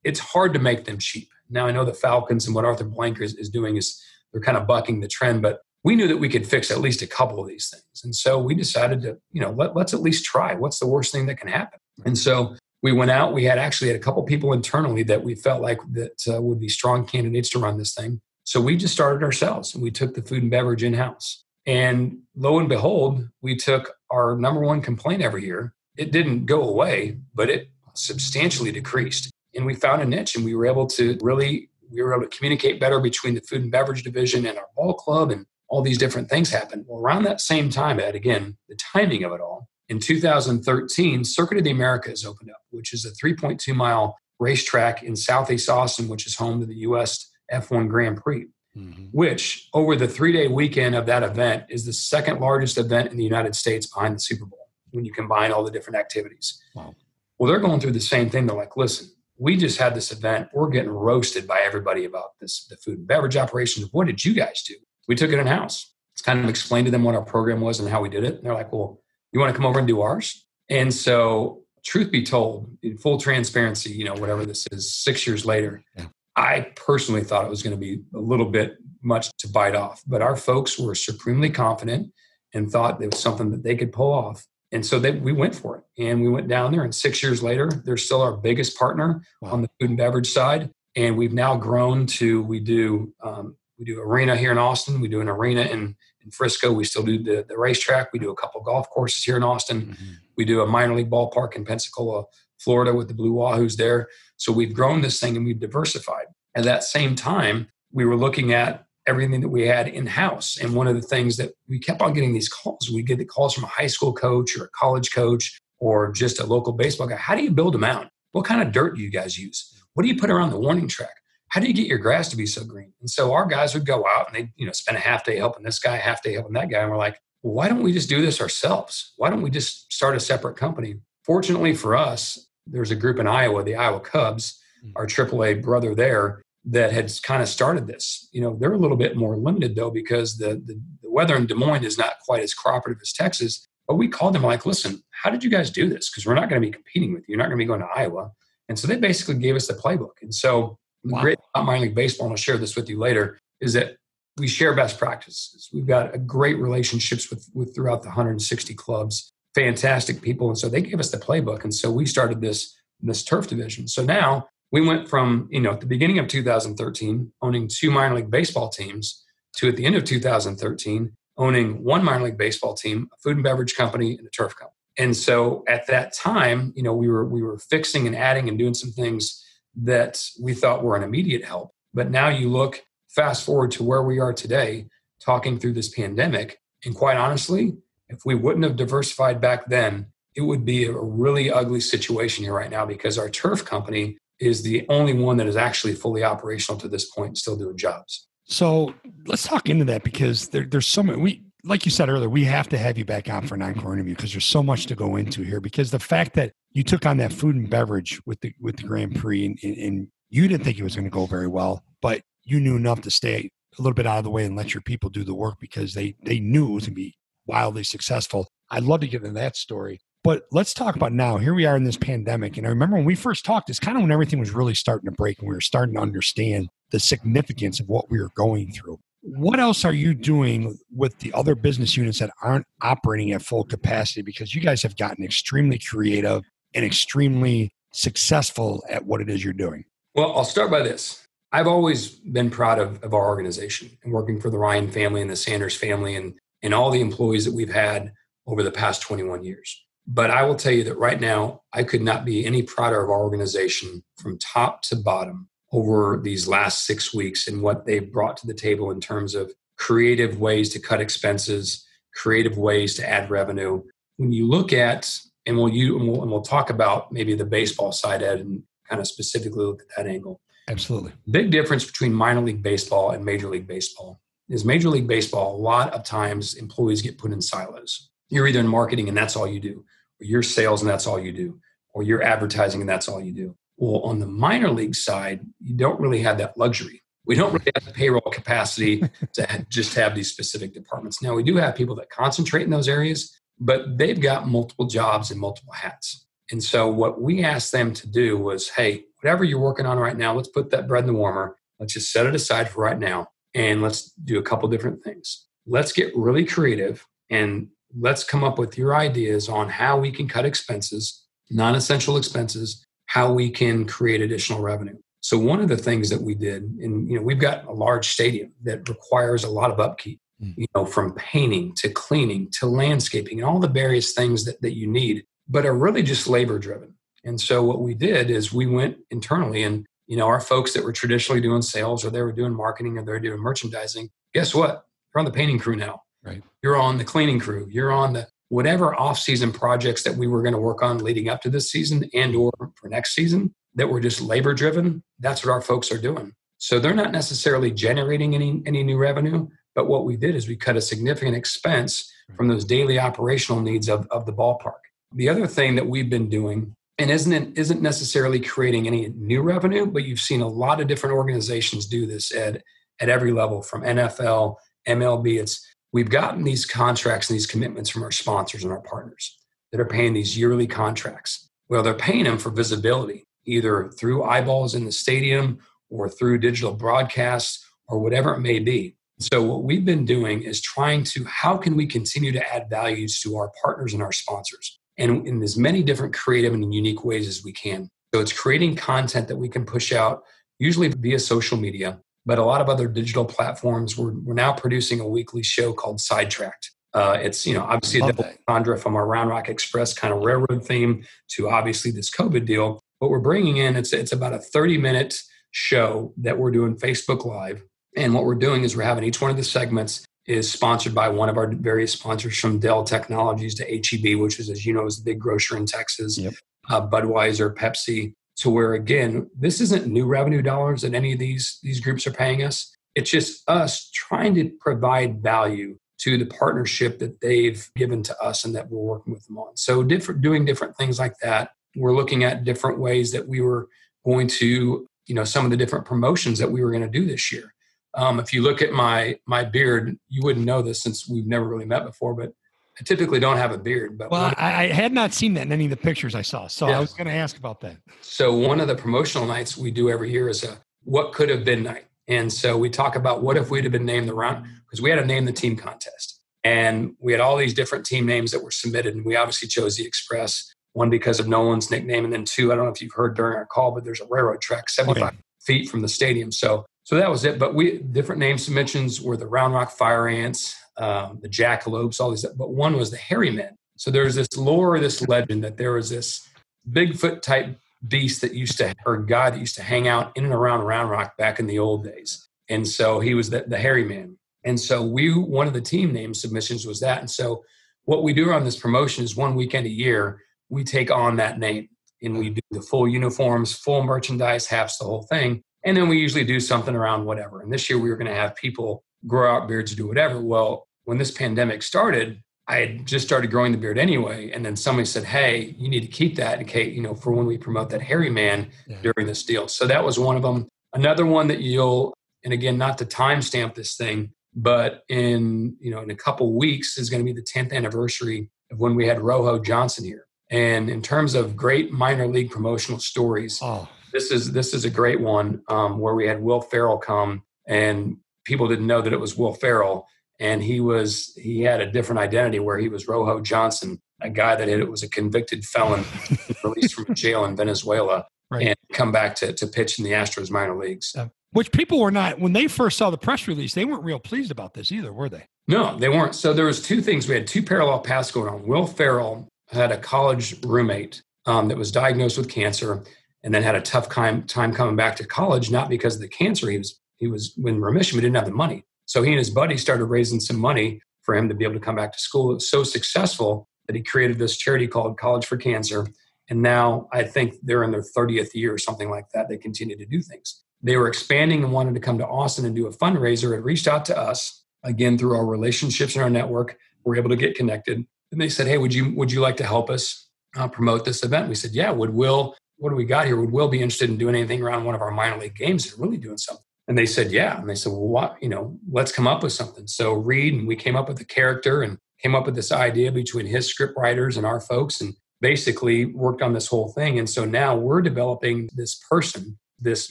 it's hard to make them cheap. Now, I know the Falcons and what Arthur Blank is, is doing is they're kind of bucking the trend, but we knew that we could fix at least a couple of these things. And so we decided to, you know, let, let's at least try. What's the worst thing that can happen? And so we went out. We had actually had a couple people internally that we felt like that uh, would be strong candidates to run this thing. So we just started ourselves and we took the food and beverage in house. And lo and behold, we took our number one complaint every year. It didn't go away, but it substantially decreased. And we found a niche and we were able to really we were able to communicate better between the food and beverage division and our ball club and all these different things happened. Well, around that same time, Ed, again, the timing of it all, in 2013, Circuit of the Americas opened up, which is a 3.2 mile racetrack in Southeast Austin, which is home to the US F1 Grand Prix, mm-hmm. which over the three day weekend of that event is the second largest event in the United States behind the Super Bowl when you combine all the different activities. Wow. Well, they're going through the same thing. They're like, listen, we just had this event. We're getting roasted by everybody about this, the food and beverage operations. What did you guys do? We took it in house. It's kind of explained to them what our program was and how we did it. And they're like, well, you want to come over and do ours? And so, truth be told, in full transparency, you know, whatever this is, six years later, yeah. I personally thought it was going to be a little bit much to bite off. But our folks were supremely confident and thought it was something that they could pull off. And so they, we went for it and we went down there. And six years later, they're still our biggest partner wow. on the food and beverage side. And we've now grown to, we do, um, we do arena here in Austin. We do an arena in, in Frisco. We still do the, the racetrack. We do a couple golf courses here in Austin. Mm-hmm. We do a minor league ballpark in Pensacola, Florida with the Blue Wahoos there. So we've grown this thing and we've diversified. At that same time, we were looking at everything that we had in house. And one of the things that we kept on getting these calls, we get the calls from a high school coach or a college coach or just a local baseball guy. How do you build a mound? What kind of dirt do you guys use? What do you put around the warning track? How do you get your grass to be so green? And so our guys would go out and they, you know, spend a half day helping this guy, half day helping that guy. And we're like, well, why don't we just do this ourselves? Why don't we just start a separate company? Fortunately for us, there's a group in Iowa, the Iowa Cubs, hmm. our AAA brother there, that had kind of started this. You know, they're a little bit more limited though because the, the, the weather in Des Moines is not quite as cooperative as Texas. But we called them like, listen, how did you guys do this? Because we're not going to be competing with you. You're not going to be going to Iowa. And so they basically gave us the playbook. And so the great about minor league baseball, and I'll share this with you later, is that we share best practices. We've got a great relationships with, with throughout the 160 clubs, fantastic people. And so they gave us the playbook. And so we started this, this turf division. So now we went from, you know, at the beginning of 2013, owning two minor league baseball teams to at the end of 2013, owning one minor league baseball team, a food and beverage company, and a turf company. And so at that time, you know, we were we were fixing and adding and doing some things that we thought were an immediate help. But now you look fast forward to where we are today, talking through this pandemic, and quite honestly, if we wouldn't have diversified back then, it would be a really ugly situation here right now because our turf company is the only one that is actually fully operational to this point, still doing jobs. So let's talk into that because there, there's so many. We, like you said earlier, we have to have you back on for an encore interview because there's so much to go into here. Because the fact that you took on that food and beverage with the with the Grand Prix, and, and you didn't think it was going to go very well, but you knew enough to stay a little bit out of the way and let your people do the work because they they knew it was going to be wildly successful. I'd love to get into that story. But let's talk about now. Here we are in this pandemic. And I remember when we first talked, it's kind of when everything was really starting to break and we were starting to understand the significance of what we were going through. What else are you doing with the other business units that aren't operating at full capacity? Because you guys have gotten extremely creative and extremely successful at what it is you're doing. Well, I'll start by this. I've always been proud of, of our organization and working for the Ryan family and the Sanders family and, and all the employees that we've had over the past 21 years But I will tell you that right now, I could not be any prouder of our organization from top to bottom over these last six weeks and what they've brought to the table in terms of creative ways to cut expenses, creative ways to add revenue. When you look at, and we'll, you, and we'll, and we'll talk about maybe the baseball side, Ed, and kind of specifically look at that angle. Absolutely. Big difference between minor league baseball and major league baseball is major league baseball, a lot of times employees get put in silos. You're either in marketing and that's all you do, you're sales and that's all you do, or you're advertising and that's all you do. Well, on the minor league side, you don't really have that luxury. We don't really have the payroll capacity to just have these specific departments. Now, we do have people that concentrate in those areas, but they've got multiple jobs and multiple hats. And so, what we asked them to do was hey, whatever you're working on right now, let's put that bread in the warmer. Let's just set it aside for right now and let's do a couple different things. Let's get really creative and let's come up with your ideas on how we can cut expenses, non essential expenses, how we can create additional revenue. So one of the things that we did, and you know, we've got a large stadium that requires a lot of upkeep, mm. you know, from painting to cleaning to landscaping and all the various things that, that you need, but are really just labor driven. And so what we did is we went internally and you know our folks that were traditionally doing sales or they were doing marketing or they were doing merchandising, guess what? They're on the painting crew now. Right. You're on the cleaning crew. You're on the whatever off-season projects that we were going to work on leading up to this season and or for next season that were just labor driven that's what our folks are doing so they're not necessarily generating any any new revenue but what we did is we cut a significant expense from those daily operational needs of, of the ballpark the other thing that we've been doing and isn't it isn't necessarily creating any new revenue but you've seen a lot of different organizations do this at at every level from nfl mlb it's we've gotten these contracts and these commitments from our sponsors and our partners that are paying these yearly contracts. Well, they're paying them for visibility, either through eyeballs in the stadium or through digital broadcasts or whatever it may be. So what we've been doing is trying to how can we continue to add values to our partners and our sponsors and in as many different creative and unique ways as we can. So it's creating content that we can push out usually via social media but a lot of other digital platforms. We're, we're now producing a weekly show called Sidetracked. Uh, it's you know obviously a double entendre from our Round Rock Express kind of railroad theme to obviously this COVID deal. But we're bringing in it's it's about a 30 minute show that we're doing Facebook Live, and what we're doing is we're having each one of the segments is sponsored by one of our various sponsors from Dell Technologies to HEB, which is as you know is the big grocer in Texas, yep. uh, Budweiser, Pepsi, to where again this isn't new revenue dollars that any of these these groups are paying us. It's just us trying to provide value to the partnership that they've given to us and that we're working with them on. So different doing different things like that. We're looking at different ways that we were going to you know some of the different promotions that we were going to do this year. Um, if you look at my my beard you wouldn't know this since we've never really met before but I typically don't have a beard, but well, I, I, had not seen that in any of the pictures I saw, so yeah. I was going to ask about that. So one of the promotional nights we do every year is a what could have been night, and so we talk about what if we'd have been named the round because we had to name the team contest, and we had all these different team names that were submitted, and we obviously chose the Express one because of Nolan's nickname, and then two, I don't know if you've heard during our call, but there's a railroad track 75 okay. feet from the stadium, so so that was it. But we different name submissions were the Round Rock Fire Ants, um, the jackalopes, all these, but one was the hairy men. So there's this lore, this legend that there was this Bigfoot type beast that used to, or guy that used to hang out in and around Round Rock back in the old days. And so he was the, the hairy man. And so we, one of the team name submissions was that. And so what we do on this promotion is one weekend a year, we take on that name and we do the full uniforms, full merchandise, hats, the whole thing. And then we usually do something around whatever. And this year we were going to have people grow out beards, or do whatever. Well, when this pandemic started, I had just started growing the beard anyway. And then somebody said, Hey, you need to keep that in case, you know, for when we promote that hairy man yeah. during this deal. So that was one of them. Another one that you'll, and again, not to timestamp this thing, but in, you know, in a couple weeks is going to be the 10th anniversary of when we had Rojo Johnson here. And in terms of great minor league promotional stories, oh. this is this is a great one um, where we had Will Ferrell come and people didn't know that it was Will Ferrell, and he was he had a different identity where he was Rojo Johnson, a guy that it was a convicted felon released from jail in Venezuela right. and come back to to pitch in the Astros minor leagues. which people were not when they first saw the press release, they weren't real pleased about this either, were they? No, they weren't. So there was two things. We had two parallel paths going on. Will Ferrell had a college roommate um, that was diagnosed with cancer and then had a tough time, time coming back to college, not because of the cancer. He was, he was in remission, but didn't have the money. So he and his buddy started raising some money for him to be able to come back to school. It was so successful that he created this charity called College for Cancer. And now I think they're in their 30th year or something like that. They continue to do things. They were expanding and wanted to come to Austin and do a fundraiser. It reached out to us again through our relationships and our network. We're able to get connected. And they said, "Hey, would you would you like to help us uh, promote this event?" We said, "Yeah." Would Will? What do we got here? Would Will be interested in doing anything around one of our minor league games and really doing something? And they said, "Yeah." And they said, "Well, what? You know, let's come up with something." So Reed and we came up with a character and came up with this idea between his script writers and our folks, and basically worked on this whole thing. And so now we're developing this person, this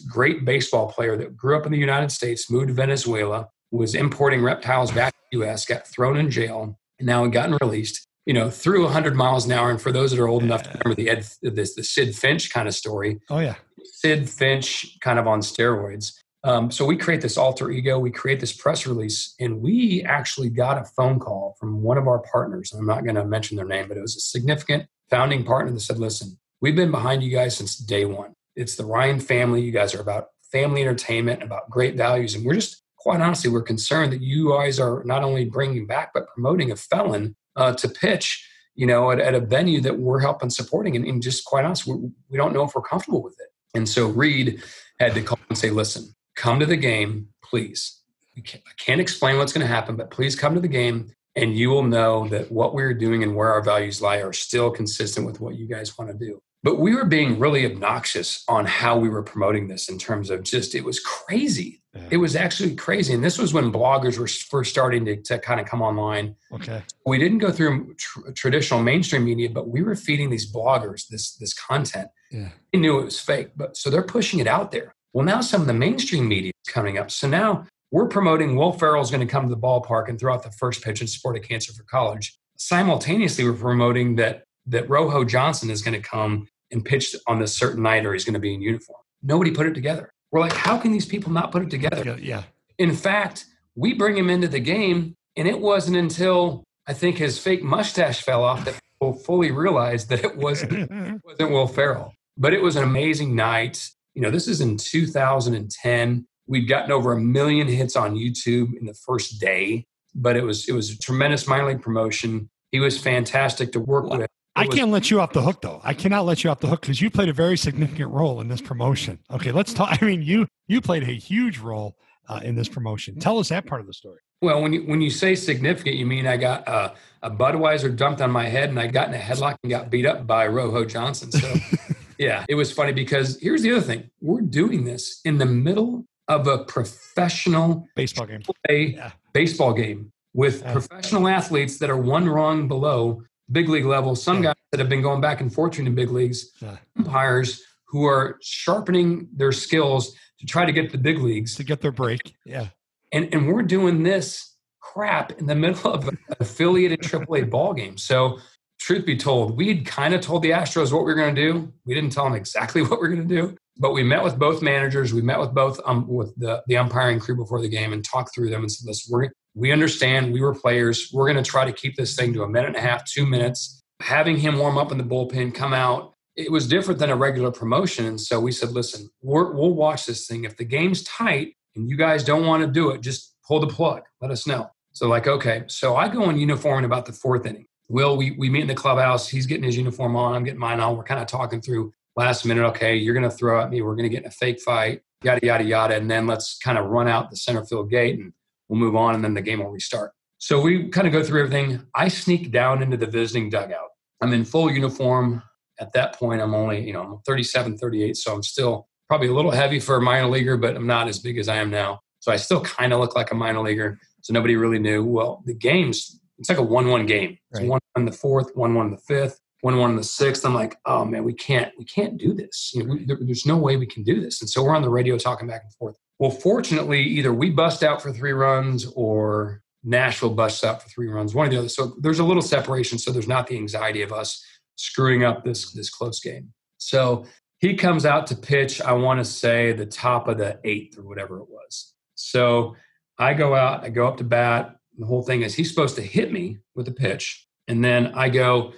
great baseball player that grew up in the United States, moved to Venezuela, was importing reptiles back to the US, got thrown in jail, and now had gotten released. You know, threw 100 miles an hour. And for those that are old enough to remember the Ed, this the Sidd Finch kind of story. Oh yeah, Sidd Finch kind of on steroids. Um, so we create this alter ego, we create this press release, and we actually got a phone call from one of our partners. I'm not going to mention their name, but it was a significant founding partner that said, "Listen, we've been behind you guys since day one. It's the Ryan family. You guys are about family entertainment, about great values, and we're just quite honestly, we're concerned that you guys are not only bringing back but promoting a felon uh, to pitch." You know, at, at, a venue that we're helping supporting, and, and just quite honest, we, we don't know if we're comfortable with it. And so Reed had to call and say, listen, come to the game, please. Can't, I can't explain what's going to happen, but please come to the game and you will know that what we're doing and where our values lie are still consistent with what you guys want to do. But we were being really obnoxious on how we were promoting this in terms of just, it was crazy. Yeah. It was actually crazy. And this was when bloggers were first starting to, to kind of come online. Okay. We didn't go through tr- traditional mainstream media, but we were feeding these bloggers this, this content. Yeah. They knew it was fake, but so they're pushing it out there. Well, now some of the mainstream media is coming up. So now we're promoting Will Ferrell is going to come to the ballpark and throw out the first pitch and support a cancer for college. Simultaneously, we're promoting that that Rojo Johnson is going to come and pitch on this certain night or he's going to be in uniform. Nobody put it together. We're like, how can these people not put it together? Yeah. In fact, we bring him into the game, and it wasn't until I think his fake mustache fell off that people fully realized that it wasn't, it wasn't Will Ferrell. But it was an amazing night. You know, this is in 2010. We'd gotten over a million hits on YouTube in the first day, but it was it was a tremendous minor league promotion. He was fantastic to work with. I can't let you off the hook though. I cannot let you off the hook because you played a very significant role in this promotion. Okay, let's talk. I mean, you you played a huge role uh, in this promotion. Tell us that part of the story. Well, when you when you say significant, you mean I got uh, a Budweiser dumped on my head and I got in a headlock and got beat up by Rojo Johnson. So, yeah, it was funny because here's the other thing: we're doing this in the middle of a professional baseball game, yeah. baseball game with yeah. professional athletes that are one rung below big league level. Some yeah. guys that have been going back and forth in big leagues, umpires who are sharpening their skills to try to get the big leagues to get their break. Yeah, and and we're doing this crap in the middle of an affiliated AAA ball game. So truth be told, we'd kind of told the Astros what we were going to do. We didn't tell them exactly what we are going to do, but we met with both managers. We met with both um, with the, the umpiring crew before the game and talked through them and said, "Listen, we're, we understand. We were players. We're going to try to keep this thing to a minute and a half, two minutes. Having him warm up in the bullpen, come out, it was different than a regular promotion. And so we said, listen, we will watch this thing. If the game's tight and you guys don't want to do it, just pull the plug. Let us know. So like, okay. So I go in uniform in about the fourth inning. Will, we, we meet in the clubhouse. He's getting his uniform on. I'm getting mine on. We're kind of talking through last minute. Okay, you're going to throw at me. We're going to get in a fake fight, yada, yada, yada. And then let's kind of run out the center field gate and we'll move on and then the game will restart. So we kind of go through everything. I sneak down into the visiting dugout. I'm in full uniform. At that point, I'm only, you know, I'm 37, 38. So I'm still probably a little heavy for a minor leaguer, but I'm not as big as I am now. So I still kind of look like a minor leaguer. So nobody really knew. Well, the game's it's like a one-one game. It's right. one on the fourth, one-one in the fifth, one-one in the sixth. I'm like, oh man, we can't, we can't do this. You know, we, there, there's no way we can do this. And so we're on the radio talking back and forth. Well, fortunately, either we bust out for three runs or Nashville busts out for three runs, one or the other. So there's a little separation. So there's not the anxiety of us screwing up this this close game. So he comes out to pitch. I want to say the top of the eighth or whatever it was. So I go out. I go up to bat the whole thing is he's supposed to hit me with a pitch. And then I go,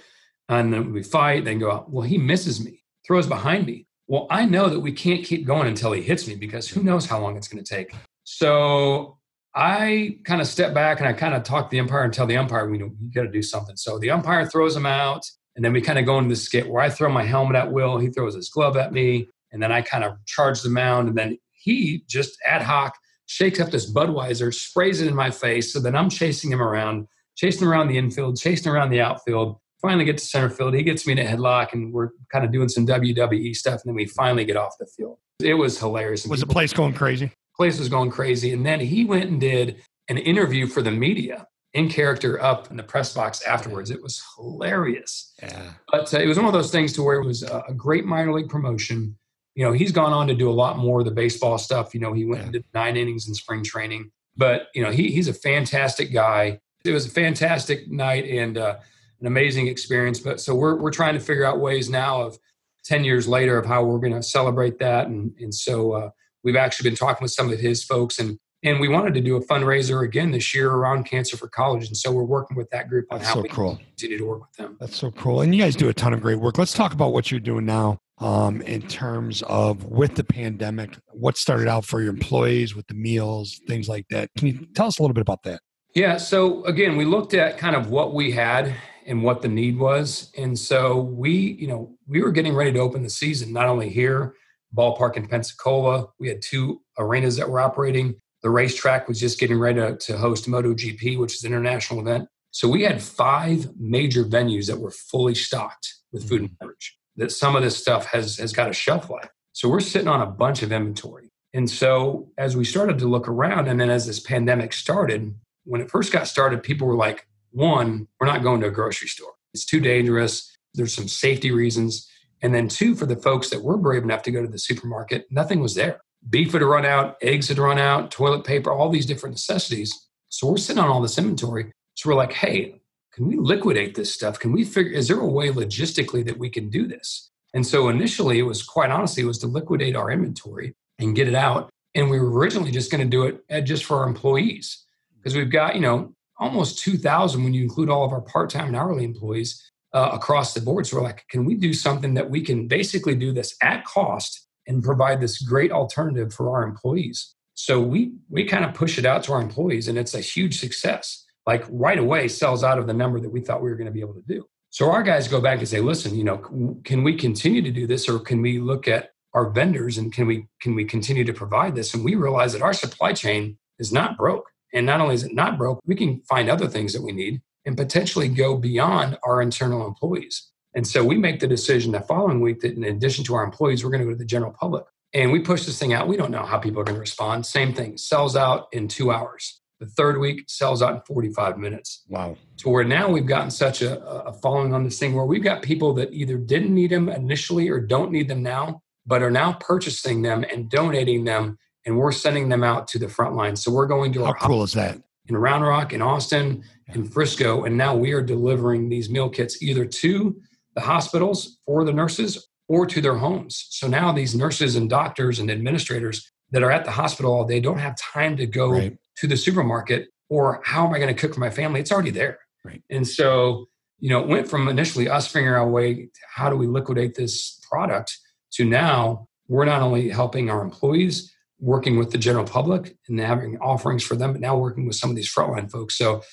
And then we fight, then go out. Well, he misses me, throws behind me. Well, I know that we can't keep going until he hits me because who knows how long it's going to take. So I kind of step back and I kind of talk to the umpire and tell the umpire, we you got to do something. So the umpire throws him out. And then we kind of go into the skit where I throw my helmet at Will, he throws his glove at me, and then I kind of charge the mound. And then he just ad hoc shakes up this Budweiser, sprays it in my face. So then I'm chasing him around, chasing around the infield, chasing around the outfield. Finally get to center field. He gets me in a headlock, and we're kind of doing some WWE stuff. And then we finally get off the field. It was hilarious. Was the place going crazy? Place was going crazy. And then he went and did an interview for the media in character up in the press box afterwards. It was hilarious. Yeah. But uh, it was one of those things to where it was a, a, great minor league promotion. You know, he's gone on to do a lot more of the baseball stuff. You know, he went and nine innings in spring training. But you know, he, he's a fantastic guy. It was a fantastic night and uh, an amazing experience. But so we're we're trying to figure out ways now of ten years later of how we're going to celebrate that. And and so uh, we've actually been talking with some of his folks and and we wanted to do a fundraiser again this year around Cancer for College. And so we're working with that group on That's how so we cool. continue to work with them. That's so cool. And you guys do a ton of great work. Let's talk about what you're doing now um, in terms of with the pandemic, what started out for your employees with the meals, things like that. Can you tell us a little bit about that? Yeah. So again, we looked at kind of what we had and what the need was. And so we, you know, we were getting ready to open the season, not only here, ballpark in Pensacola. We had two arenas that were operating. The racetrack was just getting ready to, to host MotoGP, which is an international event. So we had five major venues that were fully stocked with food and mm-hmm. beverage. That some of this stuff has has got a shelf life. So we're sitting on a bunch of inventory. And so as we started to look around, and then as this pandemic started, when it first got started, people were like, one, we're not going to a grocery store. It's too dangerous. There's some safety reasons. And then two, for the folks that were brave enough to go to the supermarket, nothing was there beef had run out, eggs had run out, toilet paper, all these different necessities. So we're sitting on all this inventory. So we're like, hey, can we liquidate this stuff? Can we figure, is there a way logistically that we can do this? And so initially, it was quite honestly, it was to liquidate our inventory and get it out. And we were originally just going to do it just for our employees because we've got, you know, almost 2,000 when you include all of our part time and hourly employees uh, across the board. So we're like, can we do something that we can basically do this at cost and provide this great alternative for our employees. So we we kind of push it out to our employees and it's a huge success. Like right away sells out of the number that we thought we were going to be able to do. So our guys go back and say, "Listen, you know, can we continue to do this or can we look at our vendors and can we can we continue to provide this?" And we realize that our supply chain is not broke. And not only is it not broke, we can find other things that we need and potentially go beyond our internal employees. And so we make the decision the following week that in addition to our employees, we're going to go to the general public. And we push this thing out. We don't know how people are going to respond. Same thing, sells out in two hours. The third week sells out in 45 minutes. Wow. To where now we've gotten such a, a following on this thing where we've got people that either didn't need them initially or don't need them now, but are now purchasing them and donating them. And we're sending them out to the front line. So we're going to how cool is that? In Round Rock, in Austin, in Frisco. And now we are delivering these meal kits either to the hospitals for the nurses or to their homes. So now these nurses and doctors and administrators that are at the hospital they don't have time to go right. To the supermarket or how am I going to cook for my family? It's already there. Right. And so, you know, it went from initially us figuring out a way, how do we liquidate this product to now we're not only helping our employees, working with the general public and having offerings for them, but now working with some of these frontline folks. So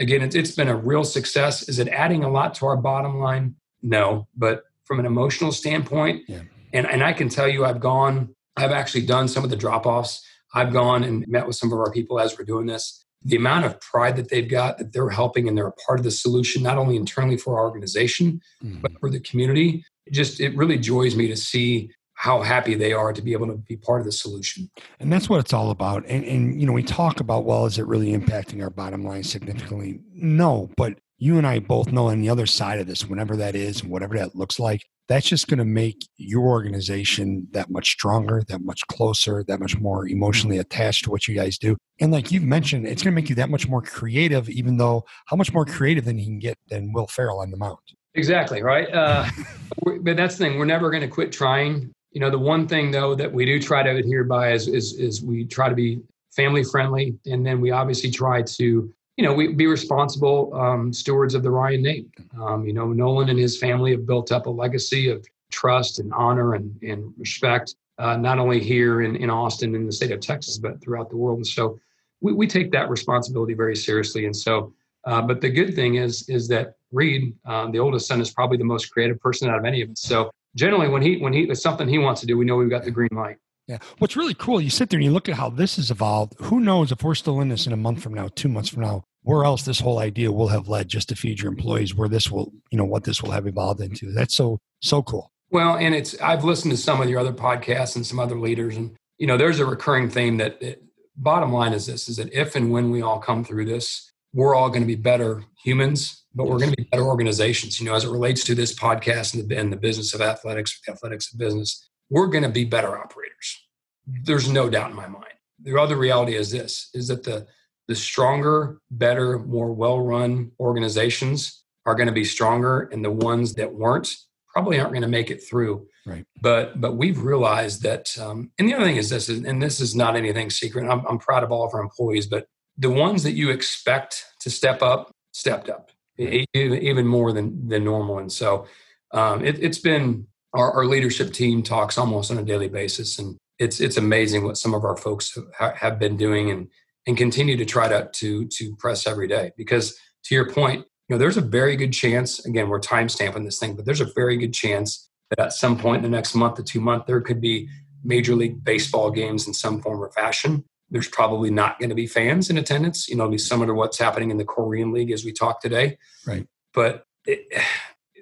again, it's, it's been a real success. Is it adding a lot to our bottom line? no but from an emotional standpoint yeah. and and i can tell you i've gone i've actually done some of the drop offs i've gone and met with some of our people as we're doing this the amount of pride that they've got that they're helping and they're a part of the solution not only internally for our organization mm-hmm. but for the community it just it really joys me to see how happy they are to be able to be part of the solution. And that's what it's all about. And, and, you know, we talk about, well, is it really impacting our bottom line significantly? No, but you and I both know on the other side of this, whenever that is, and whatever that looks like, that's just going to make your organization that much stronger, that much closer, that much more emotionally attached to what you guys do. And like you've mentioned, it's going to make you that much more creative, even though how much more creative than you can get than Will Ferrell on the mound. Exactly, right? Uh, but that's the thing. We're never going to quit trying. You know, the one thing though that we do try to adhere by is, is, is we try to be family friendly. And then we obviously try to you know, we be responsible um, stewards of the Ryan name. Um, you know, Nolan and his family have built up a legacy of trust and honor and, and respect, uh, not only here in, in Austin in the state of Texas, but throughout the world. And so we, we take that responsibility very seriously. And so, uh, but the good thing is, is that Reed, um, the oldest son, is probably the most creative person out of any of us. So generally, when he when he it's something he wants to do, we know we've got the green light. Yeah. What's really cool, you sit there and you look at how this has evolved. Who knows if we're still in this in a month from now, two months from now, where else this whole idea will have led just to feed your employees, where this will, you know, what this will have evolved into. That's so, so cool. Well, and it's, I've listened to some of your other podcasts and some other leaders, and, you know, there's a recurring theme that, that bottom line is this is that if and when we all come through this, we're all going to be better humans, but we're going to be better organizations. You know, as it relates to this podcast and the, and the business of athletics, athletics of business, we're going to be better operators. There's no doubt in my mind. The other reality is this: is that the the stronger, better, more well-run organizations are going to be stronger, and the ones that weren't probably aren't going to make it through. Right. But but we've realized that, um, and the other thing is this, and this is not anything secret. I'm, I'm proud of all of our employees, but the ones that you expect to step up stepped up right. even more than than normal, and so um, it, has been our, our, leadership team talks almost on a daily basis, and it's it's amazing what some of our folks have, have been doing and and continue to try to to to press every day. Because to your point you know there's a very good chance again we're time stamping this thing but there's a very good chance that at some point in the next month to two month there could be major league baseball games in some form or fashion. There's probably not going to be fans in attendance. You know it'll be similar to what's happening in the korean league as we talk today. Right. But it,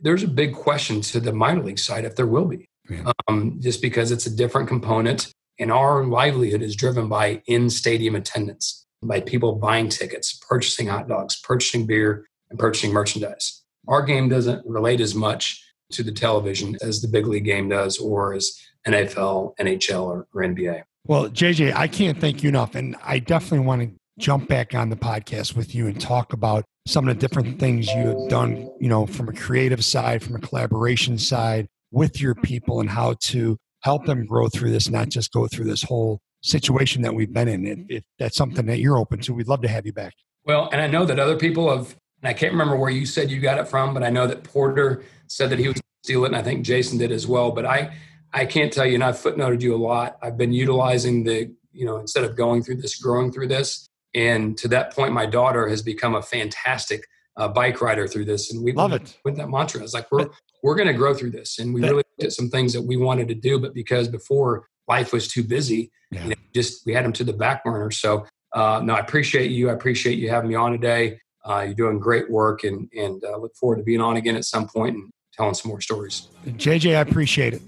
there's a big question to the minor league side if there will be yeah. um, just because it's a different component and our livelihood is driven by in stadium attendance, by people buying tickets, purchasing hot dogs, purchasing beer, and purchasing merchandise. Our game doesn't relate as much to the television as the big league game does, or as NFL, NHL, or, or NBA. Well, JJ, I can't thank you enough. And I definitely want to jump back on the podcast with you and talk about some of the different things you have done, you know, from a creative side, from a collaboration side with your mm-hmm. people and how to help them grow through this, not just go through this whole situation that we've been in. If, if that's something that you're open to, we'd love to have you back. Well, and I know that other people have, and I can't remember where you said you got it from, but I know that Porter said that he was steal it, and I think Jason did as well. But I, I can't tell you, and I've footnoted you a lot. I've been utilizing the, you know, instead of going through this, growing through this. And to that point, my daughter has become a fantastic uh, bike rider through this, and we love it with that mantra. It's like we're we're going to grow through this, and we really looked at some things that we wanted to do, but because before life was too busy, yeah. you know, just we had them to the back burner. So uh, no, I appreciate you. I appreciate you having me on today. Uh, you're doing great work, and and uh, look forward to being on again at some point and telling some more stories. JJ, I appreciate it.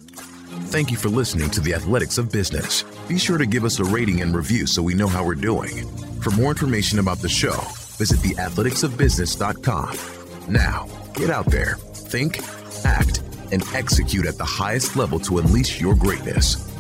Thank you for listening to the Athletics of Business. Be sure to give us a rating and review so we know how we're doing. For more information about the show visit theathleticsofbusiness.com. Now, get out there, think, act, and execute at the highest level to unleash your greatness.